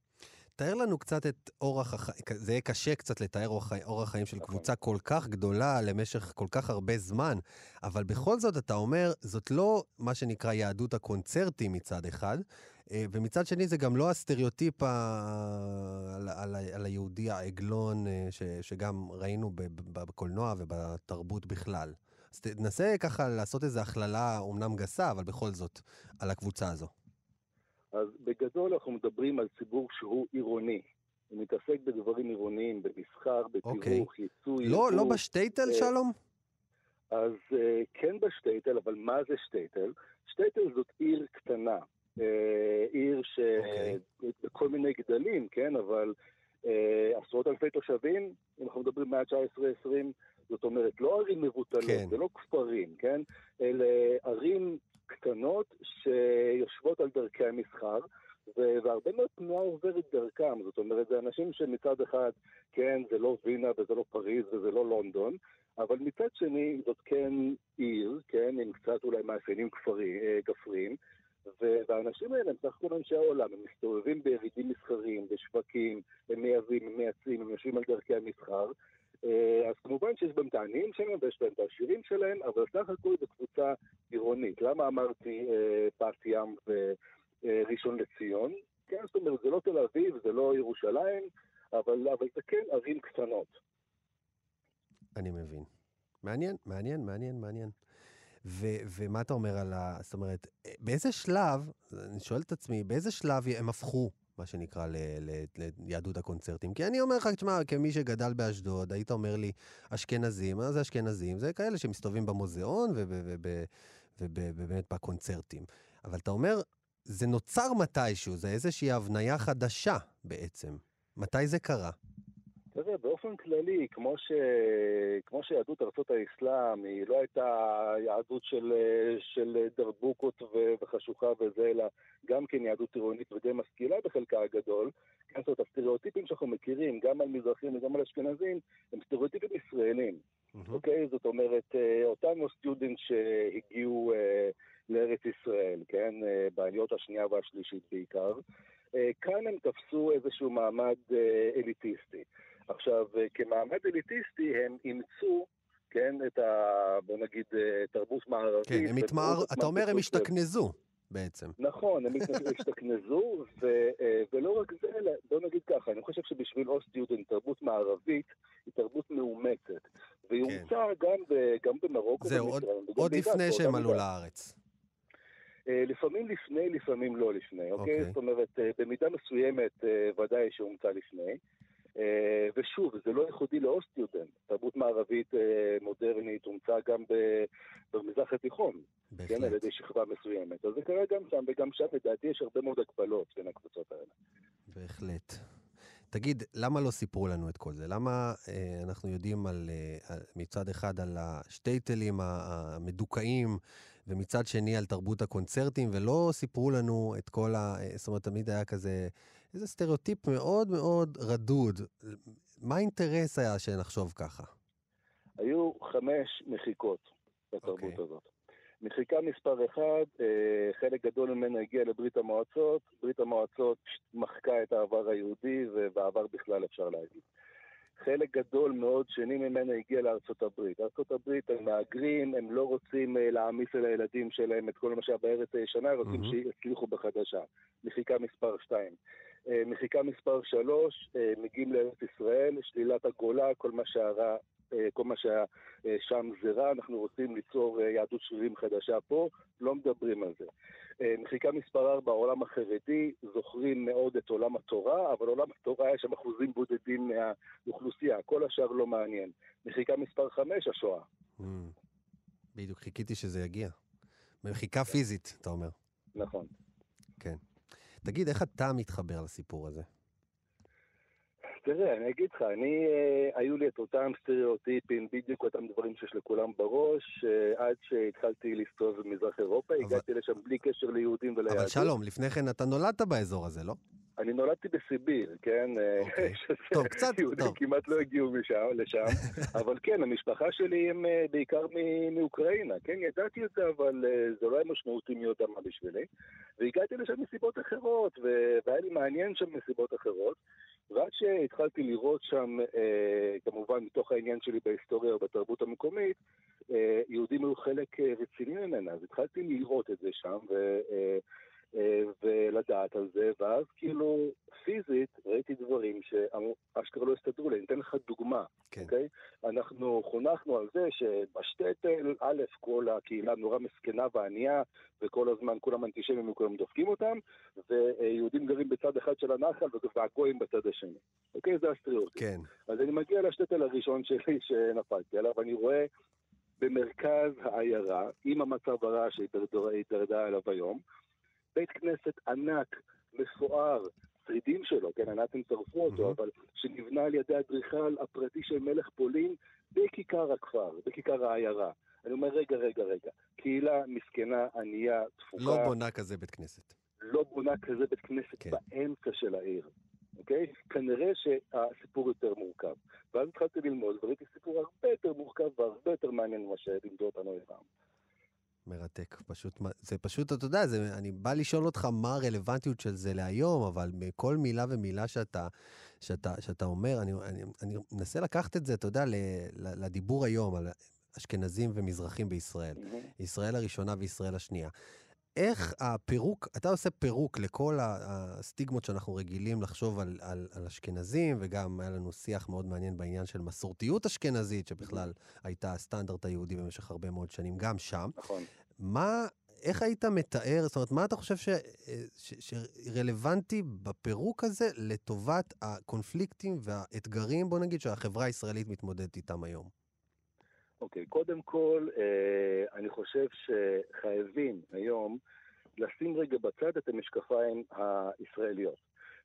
תאר לנו קצת את אורח החיים, זה יהיה קשה קצת לתאר אורח, חי- אורח חיים של קבוצה כל כך גדולה למשך כל כך הרבה זמן, אבל בכל זאת אתה אומר, זאת לא מה שנקרא יהדות הקונצרטים מצד אחד, ומצד שני זה גם לא הסטריאוטיפ ה- על, על, על היהודי העגלון אה, ש, שגם ראינו בקולנוע ובתרבות בכלל. אז תנסה ככה לעשות איזו הכללה, אומנם גסה, אבל בכל זאת, על הקבוצה הזו. אז בגדול אנחנו מדברים על ציבור שהוא עירוני. הוא מתעסק בדברים עירוניים, במסחר, בתיווך, ייצוא, לא, לא יבוא. בשטייטל, אה, שלום? אז אה, כן בשטייטל, אבל מה זה שטייטל? שטייטל זאת עיר קטנה. אה, עיר אוקיי. שבכל מיני גדלים, כן, אבל אה, עשרות אלפי תושבים, אם אנחנו מדברים מהמאה ה-19-20, זאת אומרת, לא ערים מבוטלות, כן. זה לא כפרים, כן? אלה ערים קטנות שיושבות על דרכי המסחר. והרבה מאוד תנועה עוברת דרכם, זאת אומרת, זה אנשים שמצד אחד, כן, זה לא וינה וזה לא פריז וזה לא לונדון, אבל מצד שני זאת כן עיר, כן, עם קצת אולי מאפיינים כפרי, אה, כפריים, ו- והאנשים האלה הם סך הכל אנשי העולם, הם מסתובבים בירידים מסחריים, בשווקים, הם מייבאים, הם מייצאים, הם יושבים על דרכי המסחר, אה, אז כמובן שיש בהם את העניים שלהם ויש בהם את העשירים שלהם, אבל סך הכל זו קבוצה עירונית. למה אמרתי אה, בת ים וראשון לציון? כן, זאת אומרת, זה לא תל אביב, זה לא ירושלים, אבל, אבל זה כן ערים קטנות. אני מבין. מעניין, מעניין, מעניין, מעניין. ו- ומה אתה אומר על ה... זאת אומרת, באיזה שלב, אני שואל את עצמי, באיזה שלב הם הפכו, מה שנקרא, ליהדות הקונצרטים? כי אני אומר לך, תשמע, כמי שגדל באשדוד, היית אומר לי, אשכנזים, מה זה אשכנזים? זה כאלה שמסתובבים במוזיאון ובאמת בקונצרטים. אבל אתה אומר, זה נוצר מתישהו, זה איזושהי הבניה חדשה בעצם. מתי זה קרה? תראה, באופן כללי, כמו, ש... כמו שיהדות ארצות האסלאם היא לא הייתה יהדות של, של דרבוקות ו... וחשוכה וזה, אלא גם כן יהדות עירונית ודי משכילה בחלקה הגדול, כן, זאת אומרת, הסטריאוטיפים שאנחנו מכירים, גם על מזרחים וגם על אשכנזים, הם סטריאוטיפים ישראלים, Mm-hmm. אוקיי? זאת אומרת, אותם סטודנט שהגיעו לארץ ישראל, כן? בעליות השנייה והשלישית בעיקר, כאן הם תפסו איזשהו מעמד אליטיסטי. עכשיו, כמעמד אליטיסטי הם אימצו, כן, את ה... בוא נגיד, תרבות מערבית. כן, הם התמער... אתה אומר הם השתכנזו בעצם. נכון, הם <laughs> השתכנזו, ו... ולא רק זה, אלא בוא נגיד ככה, אני חושב שבשביל אוסט-יודן תרבות מערבית היא תרבות מאומצת. והיא אומצה גם, ב... גם במרוקו. זהו, עוד, עוד לפני שהם עלו לארץ. לפעמים לפני, לפעמים לא לפני, אוקיי? Okay. זאת אומרת, במידה מסוימת ודאי שאומצה לפני. ושוב, זה לא ייחודי לאוסט-יודן. תרבות מערבית מודרנית אומצה גם במזרח התיכון. בהחלט. כן, על ידי שכבה מסוימת. אז זה קרה גם שם, וגם שם לדעתי יש הרבה מאוד הקבלות בין הקבוצות האלה. בהחלט. תגיד, למה לא סיפרו לנו את כל זה? למה אה, אנחנו יודעים על, אה, מצד אחד על השטייטלים המדוכאים, ומצד שני על תרבות הקונצרטים, ולא סיפרו לנו את כל ה... זאת אומרת, תמיד היה כזה, איזה סטריאוטיפ מאוד מאוד רדוד. מה האינטרס היה שנחשוב ככה? היו חמש מחיקות בתרבות okay. הזאת. מחיקה מספר אחד, חלק גדול ממנה הגיע לברית המועצות, ברית המועצות מחקה את העבר היהודי, ובעבר בכלל אפשר להגיד. חלק גדול מאוד שני ממנה הגיע לארצות הברית. ארצות הברית הם מהגרים, הם לא רוצים להעמיס על הילדים שלהם את כל מה שהיה בארץ הישנה, הם רוצים mm-hmm. שיצליחו בחדשה. מחיקה מספר שתיים. מחיקה מספר שלוש, מגיעים לארץ ישראל, שלילת הגולה, כל מה שהרע כל מה שהיה שם זה רע, אנחנו רוצים ליצור יהדות שרירים חדשה פה, לא מדברים על זה. מחיקה מספר 4, העולם החרדי, זוכרים מאוד את עולם התורה, אבל עולם התורה יש שם אחוזים בודדים מהאוכלוסייה, כל השאר לא מעניין. מחיקה מספר 5, השואה. בדיוק, חיכיתי שזה יגיע. מחיקה פיזית, אתה אומר. נכון. כן. תגיד, איך אתה מתחבר לסיפור הזה? תראה, אני אגיד לך, אני, אה, היו לי את אותם סטריאוטיפים, בדיוק אותם דברים שיש לכולם בראש, אה, עד שהתחלתי להסתובב במזרח אירופה, אבל... הגעתי לשם בלי קשר ליהודים וליהדות. אבל שלום, לפני כן אתה נולדת באזור הזה, לא? אני נולדתי בסיביר, כן? אוקיי. <laughs> טוב, קצת, יהודים טוב. כמעט לא הגיעו משם, לשם, <laughs> אבל כן, המשפחה שלי הם אה, בעיקר מאוקראינה, כן? ידעתי את זה, אבל זה לא היה משמעותי מי יודע מה בשבילי. והגעתי לשם מסיבות אחרות, והיה לי מעניין שם מסיבות אחרות. ועד שהתחלתי לראות שם, אה, כמובן מתוך העניין שלי בהיסטוריה ובתרבות המקומית, אה, יהודים היו חלק רציני ממנה, אז התחלתי לראות את זה שם ו, אה, אה, ולדעת על זה, ואז כאילו פיזית ראיתי דברים שאשכרה לא הסתדרו לי. אני אתן לך דוגמה, כן. אוקיי? אנחנו חונכנו על זה שבשטטל, א', כל הקהילה נורא מסכנה וענייה, וכל הזמן כולם אנטישמים וכולם דופקים אותם, ויהודים גרים בצד אחד של הנחל והגויים בצד השני. אוקיי? זה הסטריאוטיפ. כן. אז אני מגיע לשטטל הראשון שלי <laughs> שנפלתי עליו, ואני רואה במרכז העיירה, עם המצב הרע שהתדרדה עליו היום, בית כנסת ענק, מפואר, שרידים שלו, כן, הנאצים שרפו אותו, אבל שנבנה על ידי האדריכל הפרטי של מלך פולין בכיכר הכפר, בכיכר העיירה. אני אומר, רגע, רגע, רגע, קהילה מסכנה, ענייה, תפוקה. לא בונה כזה בית כנסת. לא בונה כזה בית כנסת כן. באמצע של העיר, אוקיי? כנראה שהסיפור יותר מורכב. ואז התחלתי ללמוד וראיתי סיפור הרבה יותר מורכב והרבה יותר מעניין ממה שלימדו אותנו פעם. מרתק. פשוט, זה פשוט, אתה יודע, זה, אני בא לשאול אותך מה הרלוונטיות של זה להיום, אבל מכל מילה ומילה שאתה, שאתה, שאתה אומר, אני, אני, אני מנסה לקחת את זה, אתה יודע, לדיבור היום על אשכנזים ומזרחים בישראל. ישראל הראשונה וישראל השנייה. איך הפירוק, אתה עושה פירוק לכל הסטיגמות שאנחנו רגילים לחשוב על, על, על אשכנזים, וגם היה לנו שיח מאוד מעניין בעניין של מסורתיות אשכנזית, שבכלל הייתה הסטנדרט היהודי במשך הרבה מאוד שנים, גם שם. נכון. מה, איך היית מתאר, זאת אומרת, מה אתה חושב ש, ש, שרלוונטי בפירוק הזה לטובת הקונפליקטים והאתגרים, בוא נגיד, שהחברה הישראלית מתמודדת איתם היום? אוקיי, קודם כל, אה, אני חושב שחייבים היום לשים רגע בצד את המשקפיים הישראליות.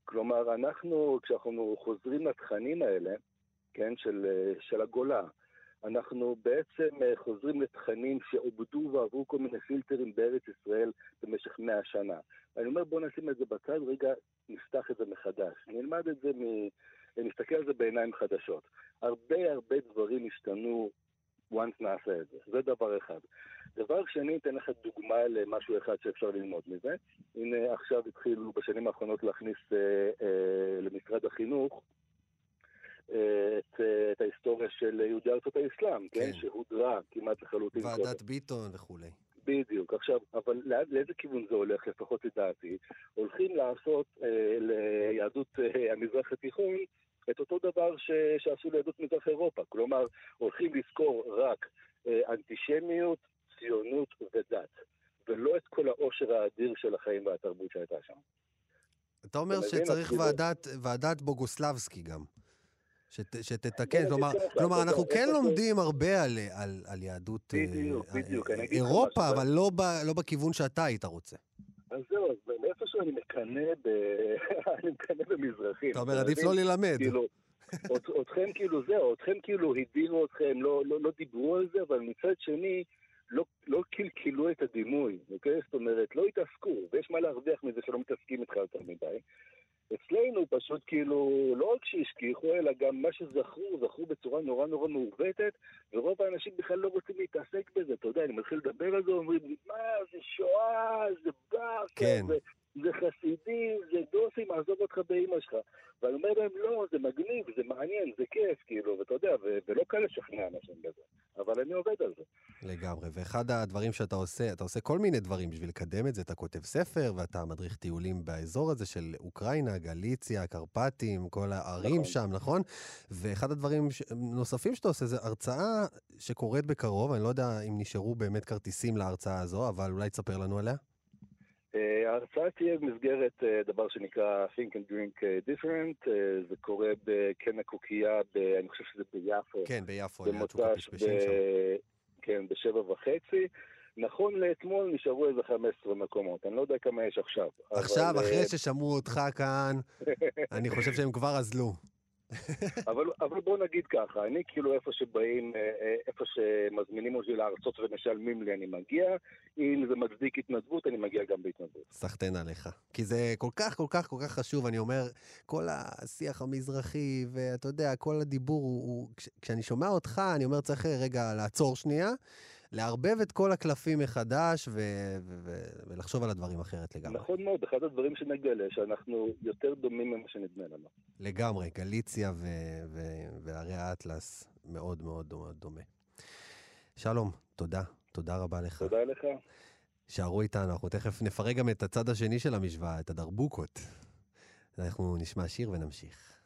כלומר, אנחנו, כשאנחנו חוזרים לתכנים האלה, כן, של, אה, של הגולה, אנחנו בעצם אה, חוזרים לתכנים שעובדו ועברו כל מיני פילטרים בארץ ישראל במשך מאה שנה. אני אומר, בואו נשים את זה בצד, רגע נפתח את זה מחדש. נלמד את זה, מ... נסתכל על זה בעיניים חדשות. הרבה הרבה דברים השתנו once נעשה את זה. זה דבר אחד. דבר שני, אתן לך דוגמה למשהו אחד שאפשר ללמוד מזה. הנה, עכשיו התחילו בשנים האחרונות להכניס אה, אה, למשרד החינוך אה, את, אה, את ההיסטוריה של יהודי ארצות האסלאם, כן? כן. שהודרה כמעט לחלוטין קודם. ועדת ביטון וכולי. בדיוק. עכשיו, אבל לאן- לאיזה כיוון זה הולך, לפחות לדעתי? הולכים לעשות אה, ליהדות אה, המזרח התיכון את אותו דבר ש... שעשו ליהדות מזרח אירופה. כלומר, הולכים לזכור רק אה, אנטישמיות, ציונות ודת, ולא את כל העושר האדיר של החיים והתרבות שהייתה שם. אתה אומר? שצריך כאילו- ועדת, ועדת בוגוסלבסקי גם. שת, שתתקן, אני כלומר, אגיד לך, כלומר אנחנו כן לומדים הרבה על, על, על יהדות אה, בדיוק, אה, בדיוק, לך אירופה, אבל לא, ב, לא בכיוון שאתה היית רוצה. אז זהו, אז מאיפשהו אני מקנא ב... <laughs> אני מקנא במזרחים. אתה אומר, עדיף? לא ללמד. כאילו, אתכם כאילו זהו, אתכם כאילו הדירו אתכם, לא, לא, לא דיברו על זה, אבל מצד שני, לא, לא קלקלו את הדימוי, אוקיי? זאת אומרת, לא התעסקו, ויש מה להרוויח מזה שלא מתעסקים איתך יותר מדי. אצלנו פשוט כאילו, לא רק שהשכיחו, אלא גם מה שזכרו, זכרו בצורה נורא נורא מעוותת, ורוב האנשים בכלל לא רוצים להתעסק בזה, אתה יודע, אני מתחיל לדבר על זה, אומרים, מה, זה שואה, זה ברקה, כן. זה, זה חסידים, זה דוסים, עזוב אותך באימא שלך. ואני אומר להם, לא, זה מגניב, זה מעניין, זה כיף, כאילו, ואתה יודע, ו- ולא קל לשכנע אנשים בזה. אבל אני עובד על זה. לגמרי, ואחד הדברים שאתה עושה, אתה עושה כל מיני דברים בשביל לקדם את זה, אתה כותב ספר, ואתה מדריך טיולים באזור הזה של אוקראינה, גליציה, קרפטים, כל הערים נכון. שם, נכון? ואחד הדברים ש... נוספים שאתה עושה זה הרצאה שקורית בקרוב, אני לא יודע אם נשארו באמת כרטיסים להרצאה הזו, אבל אולי תספר לנו עליה. אה, ההרצאה תהיה במסגרת אה, דבר שנקרא Think and Drink אה, Different, זה קורה בקן הקוקייה, ב- אני חושב שזה ביפו. כן, ביפו, ליד שוק במוצ"ש, הפשפשים ב- שם. כן, בשבע וחצי. נכון לאתמול נשארו איזה 15 מקומות, אני לא יודע כמה יש עכשיו. עכשיו, אבל, אחרי ששמעו אותך כאן, <laughs> אני חושב שהם כבר אזלו. אבל, אבל בוא נגיד ככה, אני כאילו איפה שבאים, אה, אה, איפה שמזמינים אותי להרצות ומשלמים לי, אני מגיע. אם זה מצדיק התנדבות, אני מגיע גם בהתנדבות. סחטיין עליך. כי זה כל כך, כל כך, כל כך חשוב. אני אומר, כל השיח המזרחי, ואתה יודע, כל הדיבור הוא... הוא כש, כשאני שומע אותך, אני אומר, צריך רגע לעצור שנייה, לערבב את כל הקלפים מחדש, ו, ו, ו, ולחשוב על הדברים אחרת לגמרי. נכון מאוד, אחד הדברים שנגלה, שאנחנו יותר דומים ממה שנדמה לנו. לגמרי, גליציה ו, ו, והרי האטלס מאוד מאוד מאוד דומה. שלום, תודה. תודה רבה לך. תודה לך. שערו איתנו, אנחנו תכף נפרק גם את הצד השני של המשוואה, את הדרבוקות. אנחנו נשמע שיר ונמשיך.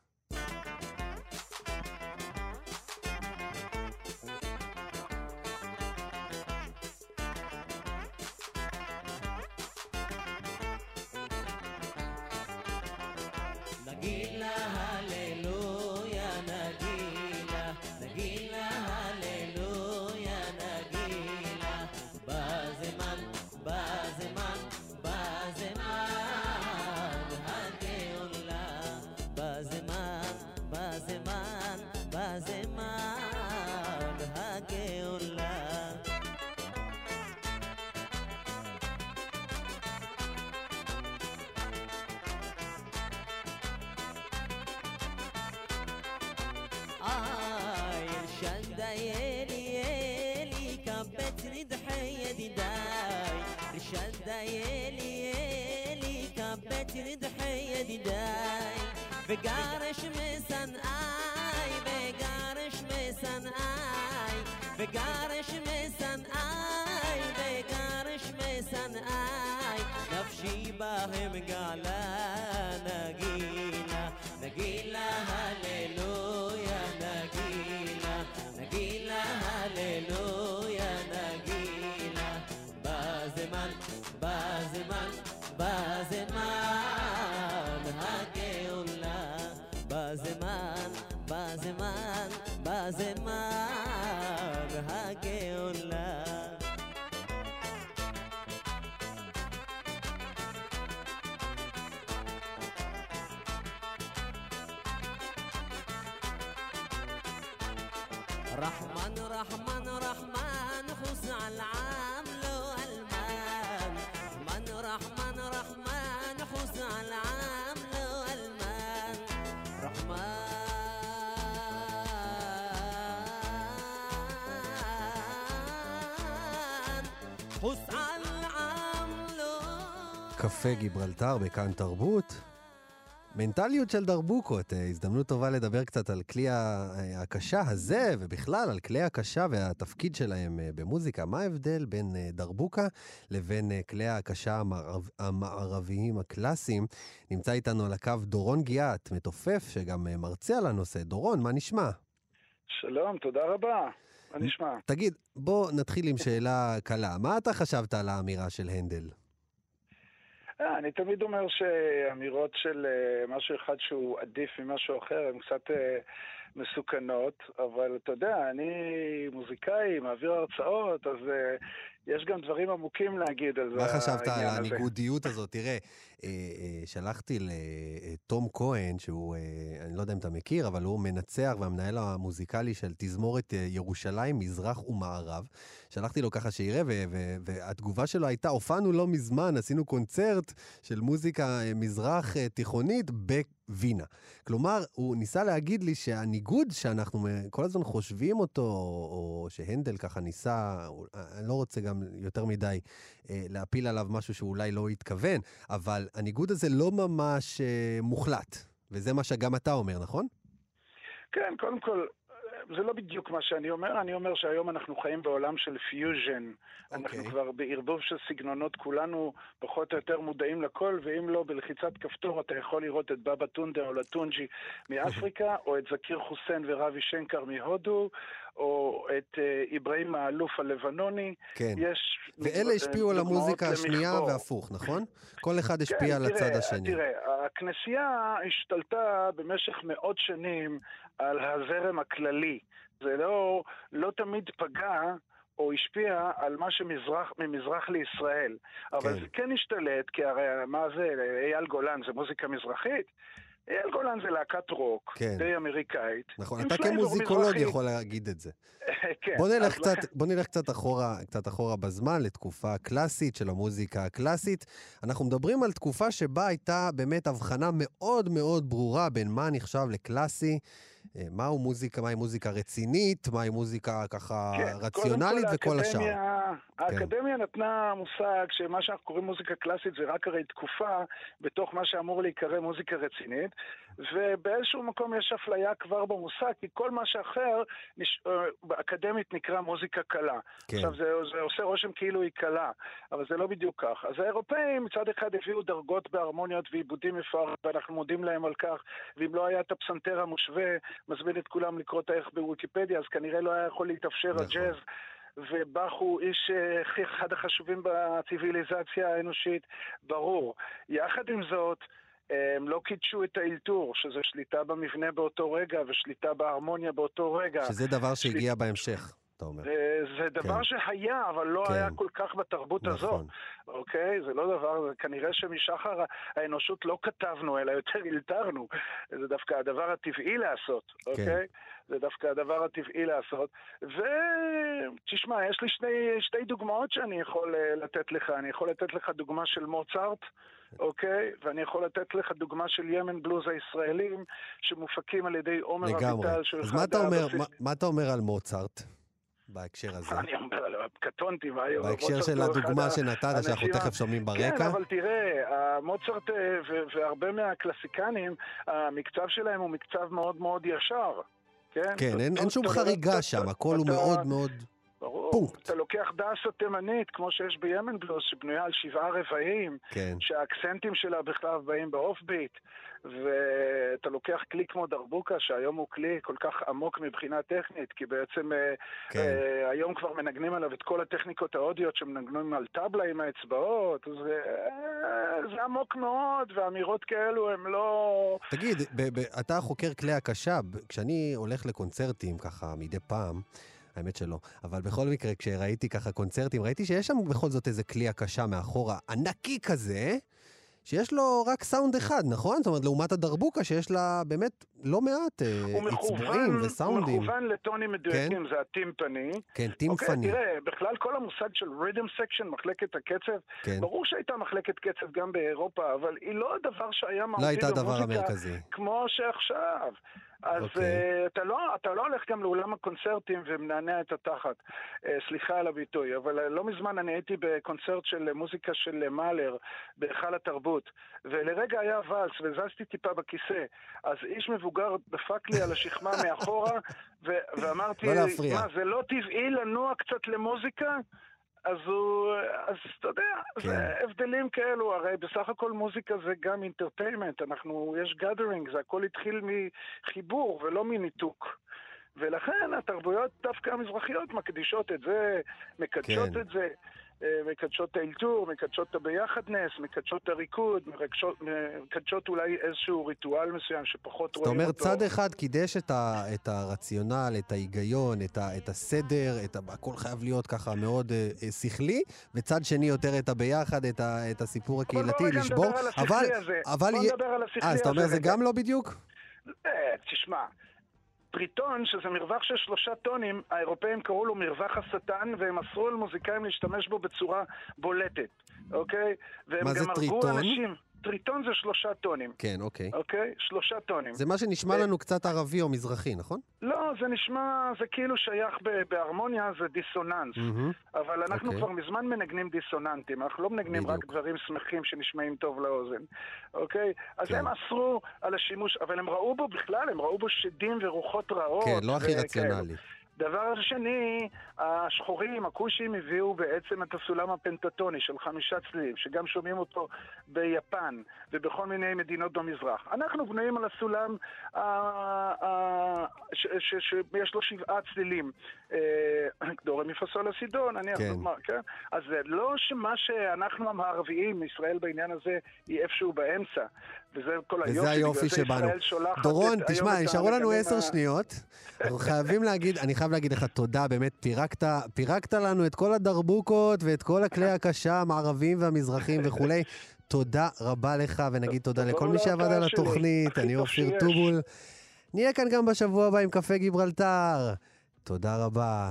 ידידיי, וגרש משנאי, וגרש משנאי, וגרש משנאי, וגרש משנאי, נפשי בהם גלה. קפה גיברלטר בכאן תרבות. מנטליות של דרבוקות, אה, הזדמנות טובה לדבר קצת על כלי אה, הקשה הזה, ובכלל על כלי הקשה והתפקיד שלהם אה, במוזיקה. מה ההבדל בין דרבוקה לבין כלי הקשה המערב, המערביים הקלאסיים? נמצא איתנו על הקו דורון גיאת, מתופף, שגם מרצה על הנושא. דורון, מה נשמע? שלום, תודה רבה. מה נשמע? תגיד, בוא נתחיל עם שאלה קלה. מה אתה חשבת על האמירה של הנדל? אה, אני תמיד אומר שאמירות של אה, משהו אחד שהוא עדיף ממשהו אחר הן קצת אה, מסוכנות, אבל אתה יודע, אני מוזיקאי, מעביר הרצאות, אז אה, יש גם דברים עמוקים להגיד על מה חשבת על. הניגודיות הזאת? תראה, אה, אה, שלחתי לתום כהן, שהוא, אה, אני לא יודע אם אתה מכיר, אבל הוא מנצח והמנהל המוזיקלי של תזמורת אה, ירושלים, מזרח ומערב. שלחתי לו ככה שיראה, ו- ו- והתגובה שלו הייתה, הופענו לא מזמן, עשינו קונצרט של מוזיקה אה, מזרח אה, תיכונית בווינה. כלומר, הוא ניסה להגיד לי שהניגוד שאנחנו כל הזמן חושבים אותו, או שהנדל ככה ניסה, אני לא רוצה גם יותר מדי אה, להפיל עליו משהו שאולי לא התכוון, אבל הניגוד הזה לא ממש אה, מוחלט. וזה מה שגם אתה אומר, נכון? כן, קודם כל, זה לא בדיוק מה שאני אומר, אני אומר שהיום אנחנו חיים בעולם של פיוז'ן. אנחנו אוקיי. כבר בערבוב של סגנונות, כולנו פחות או יותר מודעים לכל, ואם לא, בלחיצת כפתור אתה יכול לראות את באבאטונדה או אולטונג'י מאפריקה, או את זקיר חוסיין וראווי שנקר מהודו, או את אה, איברהים האלוף הלבנוני. כן. יש ואלה אה, השפיעו על המוזיקה השנייה למכבור. והפוך, נכון? כל אחד השפיע כן, על תראה, הצד השני. תראה, הכנסייה השתלטה במשך מאות שנים על הזרם הכללי. זה לא, לא תמיד פגע או השפיע על מה שמזרח, ממזרח לישראל. אבל כן. זה כן השתלט, כי הרי מה זה, אייל גולן זה מוזיקה מזרחית? אייל גולן זה להקת רוק, כן. די אמריקאית. נכון, אתה כמוזיקולוג מזרחי. יכול להגיד את זה. <laughs> כן, בוא נלך, קצת, לכן- בוא נלך קצת, אחורה, קצת אחורה בזמן, לתקופה הקלאסית של המוזיקה הקלאסית. אנחנו מדברים על תקופה שבה הייתה באמת הבחנה מאוד מאוד ברורה בין מה נחשב לקלאסי, מהו מוזיקה, מהי מוזיקה רצינית, מהי מוזיקה ככה כן, רציונלית כל, וכל השאר. כן. האקדמיה- האקדמיה נתנה מושג שמה שאנחנו קוראים מוזיקה קלאסית זה רק הרי תקופה בתוך מה שאמור להיקרא מוזיקה רצינית, ובאיזשהו מקום יש אפליה כבר במושג, כי כל מה שאחר נש... אה, אקדמית נקרא מוזיקה קלה. כן. עכשיו, זה, זה עושה רושם כאילו היא קלה, אבל זה לא בדיוק כך. אז האירופאים מצד אחד הביאו דרגות בהרמוניות ועיבודים מפוארים, ואנחנו מודים להם על כך, ואם לא היה את הפסנתר המושווה, מזמין את כולם לקרוא את הערך בוויקיפדיה, אז כנראה לא היה יכול להתאפשר נכון. הג'אז. ובאך הוא איש אה, אחד החשובים בציוויליזציה האנושית, ברור. יחד עם זאת, הם לא קידשו את האלתור, שזה שליטה במבנה באותו רגע ושליטה בהרמוניה באותו רגע. שזה דבר שהגיע בהמשך, אתה אומר. זה דבר כן. שהיה, אבל לא כן. היה כל כך בתרבות. נכון. אוקיי? זה לא דבר, זה כנראה שמשחר האנושות לא כתבנו, אלא יותר אלתרנו. זה דווקא הדבר הטבעי לעשות, כן. אוקיי? זה דווקא הדבר הטבעי לעשות. ותשמע, יש לי שני, שתי דוגמאות שאני יכול אה, לתת לך. אני יכול לתת לך דוגמה של מוצרט, אוקיי? ואני יכול לתת לך דוגמה של ימן בלוז הישראלים, שמופקים על ידי עומר לגמרי. אביטל, שהוא אז מה אתה אומר, מה, מה אתה אומר על מוצרט? בהקשר הזה? אני אומר, לא, קטונתי, מה היום? בהקשר של אחד הדוגמה שנתת, שאנחנו תכף שומעים כן, ברקע? אבל תראה, מוצרט אה, והרבה מהקלסיקנים, המקצב שלהם הוא מקצב מאוד מאוד ישר. כן, כן, אין- שום חריגה שם, הכל הוא מאוד מאוד... ברור. פונקט. אתה לוקח דסה תימנית, כמו שיש בימן בלוס, שבנויה על שבעה רבעים, כן. שהאקסנטים שלה בכלל באים באוף ביט, ואתה לוקח כלי כמו דרבוקה, שהיום הוא כלי כל כך עמוק מבחינה טכנית, כי בעצם אה, כן. אה, היום כבר מנגנים עליו את כל הטכניקות ההודיות שמנגנים על טבלה עם האצבעות, זה, אה, זה עמוק מאוד, ואמירות כאלו הם לא... תגיד, אתה חוקר כלי הקשה, כשאני הולך לקונצרטים ככה מדי פעם, האמת שלא, אבל בכל מקרה, כשראיתי ככה קונצרטים, ראיתי שיש שם בכל זאת איזה כלי הקשה מאחורה, ענקי כזה, שיש לו רק סאונד אחד, נכון? זאת אומרת, לעומת הדרבוקה שיש לה באמת לא מעט אה, עצבועים מכוון, הוא וסאונדים. מכוון לטונים מדויקים, זה הטימפני. כן, אוקיי, טימפני. תראה, בכלל כל המושג של rhythm section, מחלקת הקצב, כן. ברור שהייתה מחלקת קצב גם באירופה, אבל היא לא הדבר שהיה מהותי לא הייתה הדבר במוזיקה המרכזי. כמו שעכשיו. אז אוקיי. uh, אתה, לא, אתה לא הולך גם לאולם הקונצרטים ומנענע את התחת. Uh, סליחה על הביטוי, אבל uh, לא מזמן אני הייתי בקונצרט של מוזיקה של מאלר בהיכל התרבות, ולרגע היה ואלס וזזתי טיפה בכיסא. אז איש מבוגר דפק לי על השכמה <laughs> מאחורה, ו- ואמרתי, לא. מה, זה לא טבעי לנוע קצת למוזיקה? אז הוא, אז אתה יודע, כן. זה הבדלים כאלו, הרי בסך הכל מוזיקה זה גם entertainment, אנחנו, יש gathering, זה הכל התחיל מחיבור ולא מניתוק. ולכן התרבויות דווקא המזרחיות מקדישות את זה, מקדשות כן. את זה, מקדשות את האלתור, מקדשות את הביחדנס, מקדשות את הריקוד, מקדשות, מקדשות אולי איזשהו ריטואל מסוים שפחות זאת רואים אומרת, אותו. צד אחד קידש את, ה, את הרציונל, את ההיגיון, את, ה, את הסדר, את ה, הכל חייב להיות ככה מאוד אה, אה, שכלי, וצד שני יותר את הביחד, את, ה, את הסיפור אבל הקהילתי, בוא רגע לשבור. נדבר על השכלי אבל, הזה. אבל... בוא נדבר על השכלי אה, אז אתה אומר הזה זה. גם לא בדיוק? אה, תשמע, טריטון, שזה מרווח של שלושה טונים, האירופאים קראו לו מרווח השטן, והם אסרו על מוזיקאים להשתמש בו בצורה בולטת, אוקיי? והם מה גם זה הרגו טריטון? אנשים. טריטון זה שלושה טונים, כן, אוקיי. אוקיי? שלושה טונים. זה מה שנשמע לנו קצת ערבי או מזרחי, נכון? לא, זה נשמע, זה כאילו שייך ב- בהרמוניה, זה דיסוננס. מהמם. אבל אנחנו אוקיי. כבר מזמן מנגנים דיסוננטים, אנחנו לא מנגנים רק בדיוק. דברים שמחים שנשמעים טוב לאוזן, אוקיי? אז כן. הם אסרו על השימוש, אבל הם ראו בו בכלל, הם ראו בו שדים ורוחות רעות. כן, לא הכי. רציונלי. דבר שני, השחורים, הכושים, הביאו בעצם את הסולם הפנטטוני של חמישה צלילים, שגם שומעים אותו ביפן ובכל מיני מדינות במזרח. אנחנו בנויים על הסולם אה, אה, שיש לו שבעה צלילים. אה, <clears throat> דורם מפסול הסידון, נניח כן. דוגמה, כן? אז לא שמה שאנחנו המערביים, ישראל בעניין הזה, היא איפשהו באמצע. וזה כל היופי, וזה היופי שולחת דורון, תשמע, נשארו לנו עשר שניות. אנחנו <laughs> חייבים להגיד, אני חייב להגיד לך תודה, באמת, פירקת, פירקת לנו את כל הדרבוקות ואת כל הכלי <laughs> הקשה המערביים והמזרחיים וכולי. תודה רבה לך, ונגיד תודה לכל מי שעבד על. התוכנית. אני אופיר. טובול. נהיה כאן גם בשבוע הבא עם קפה גיברלטר. תודה רבה.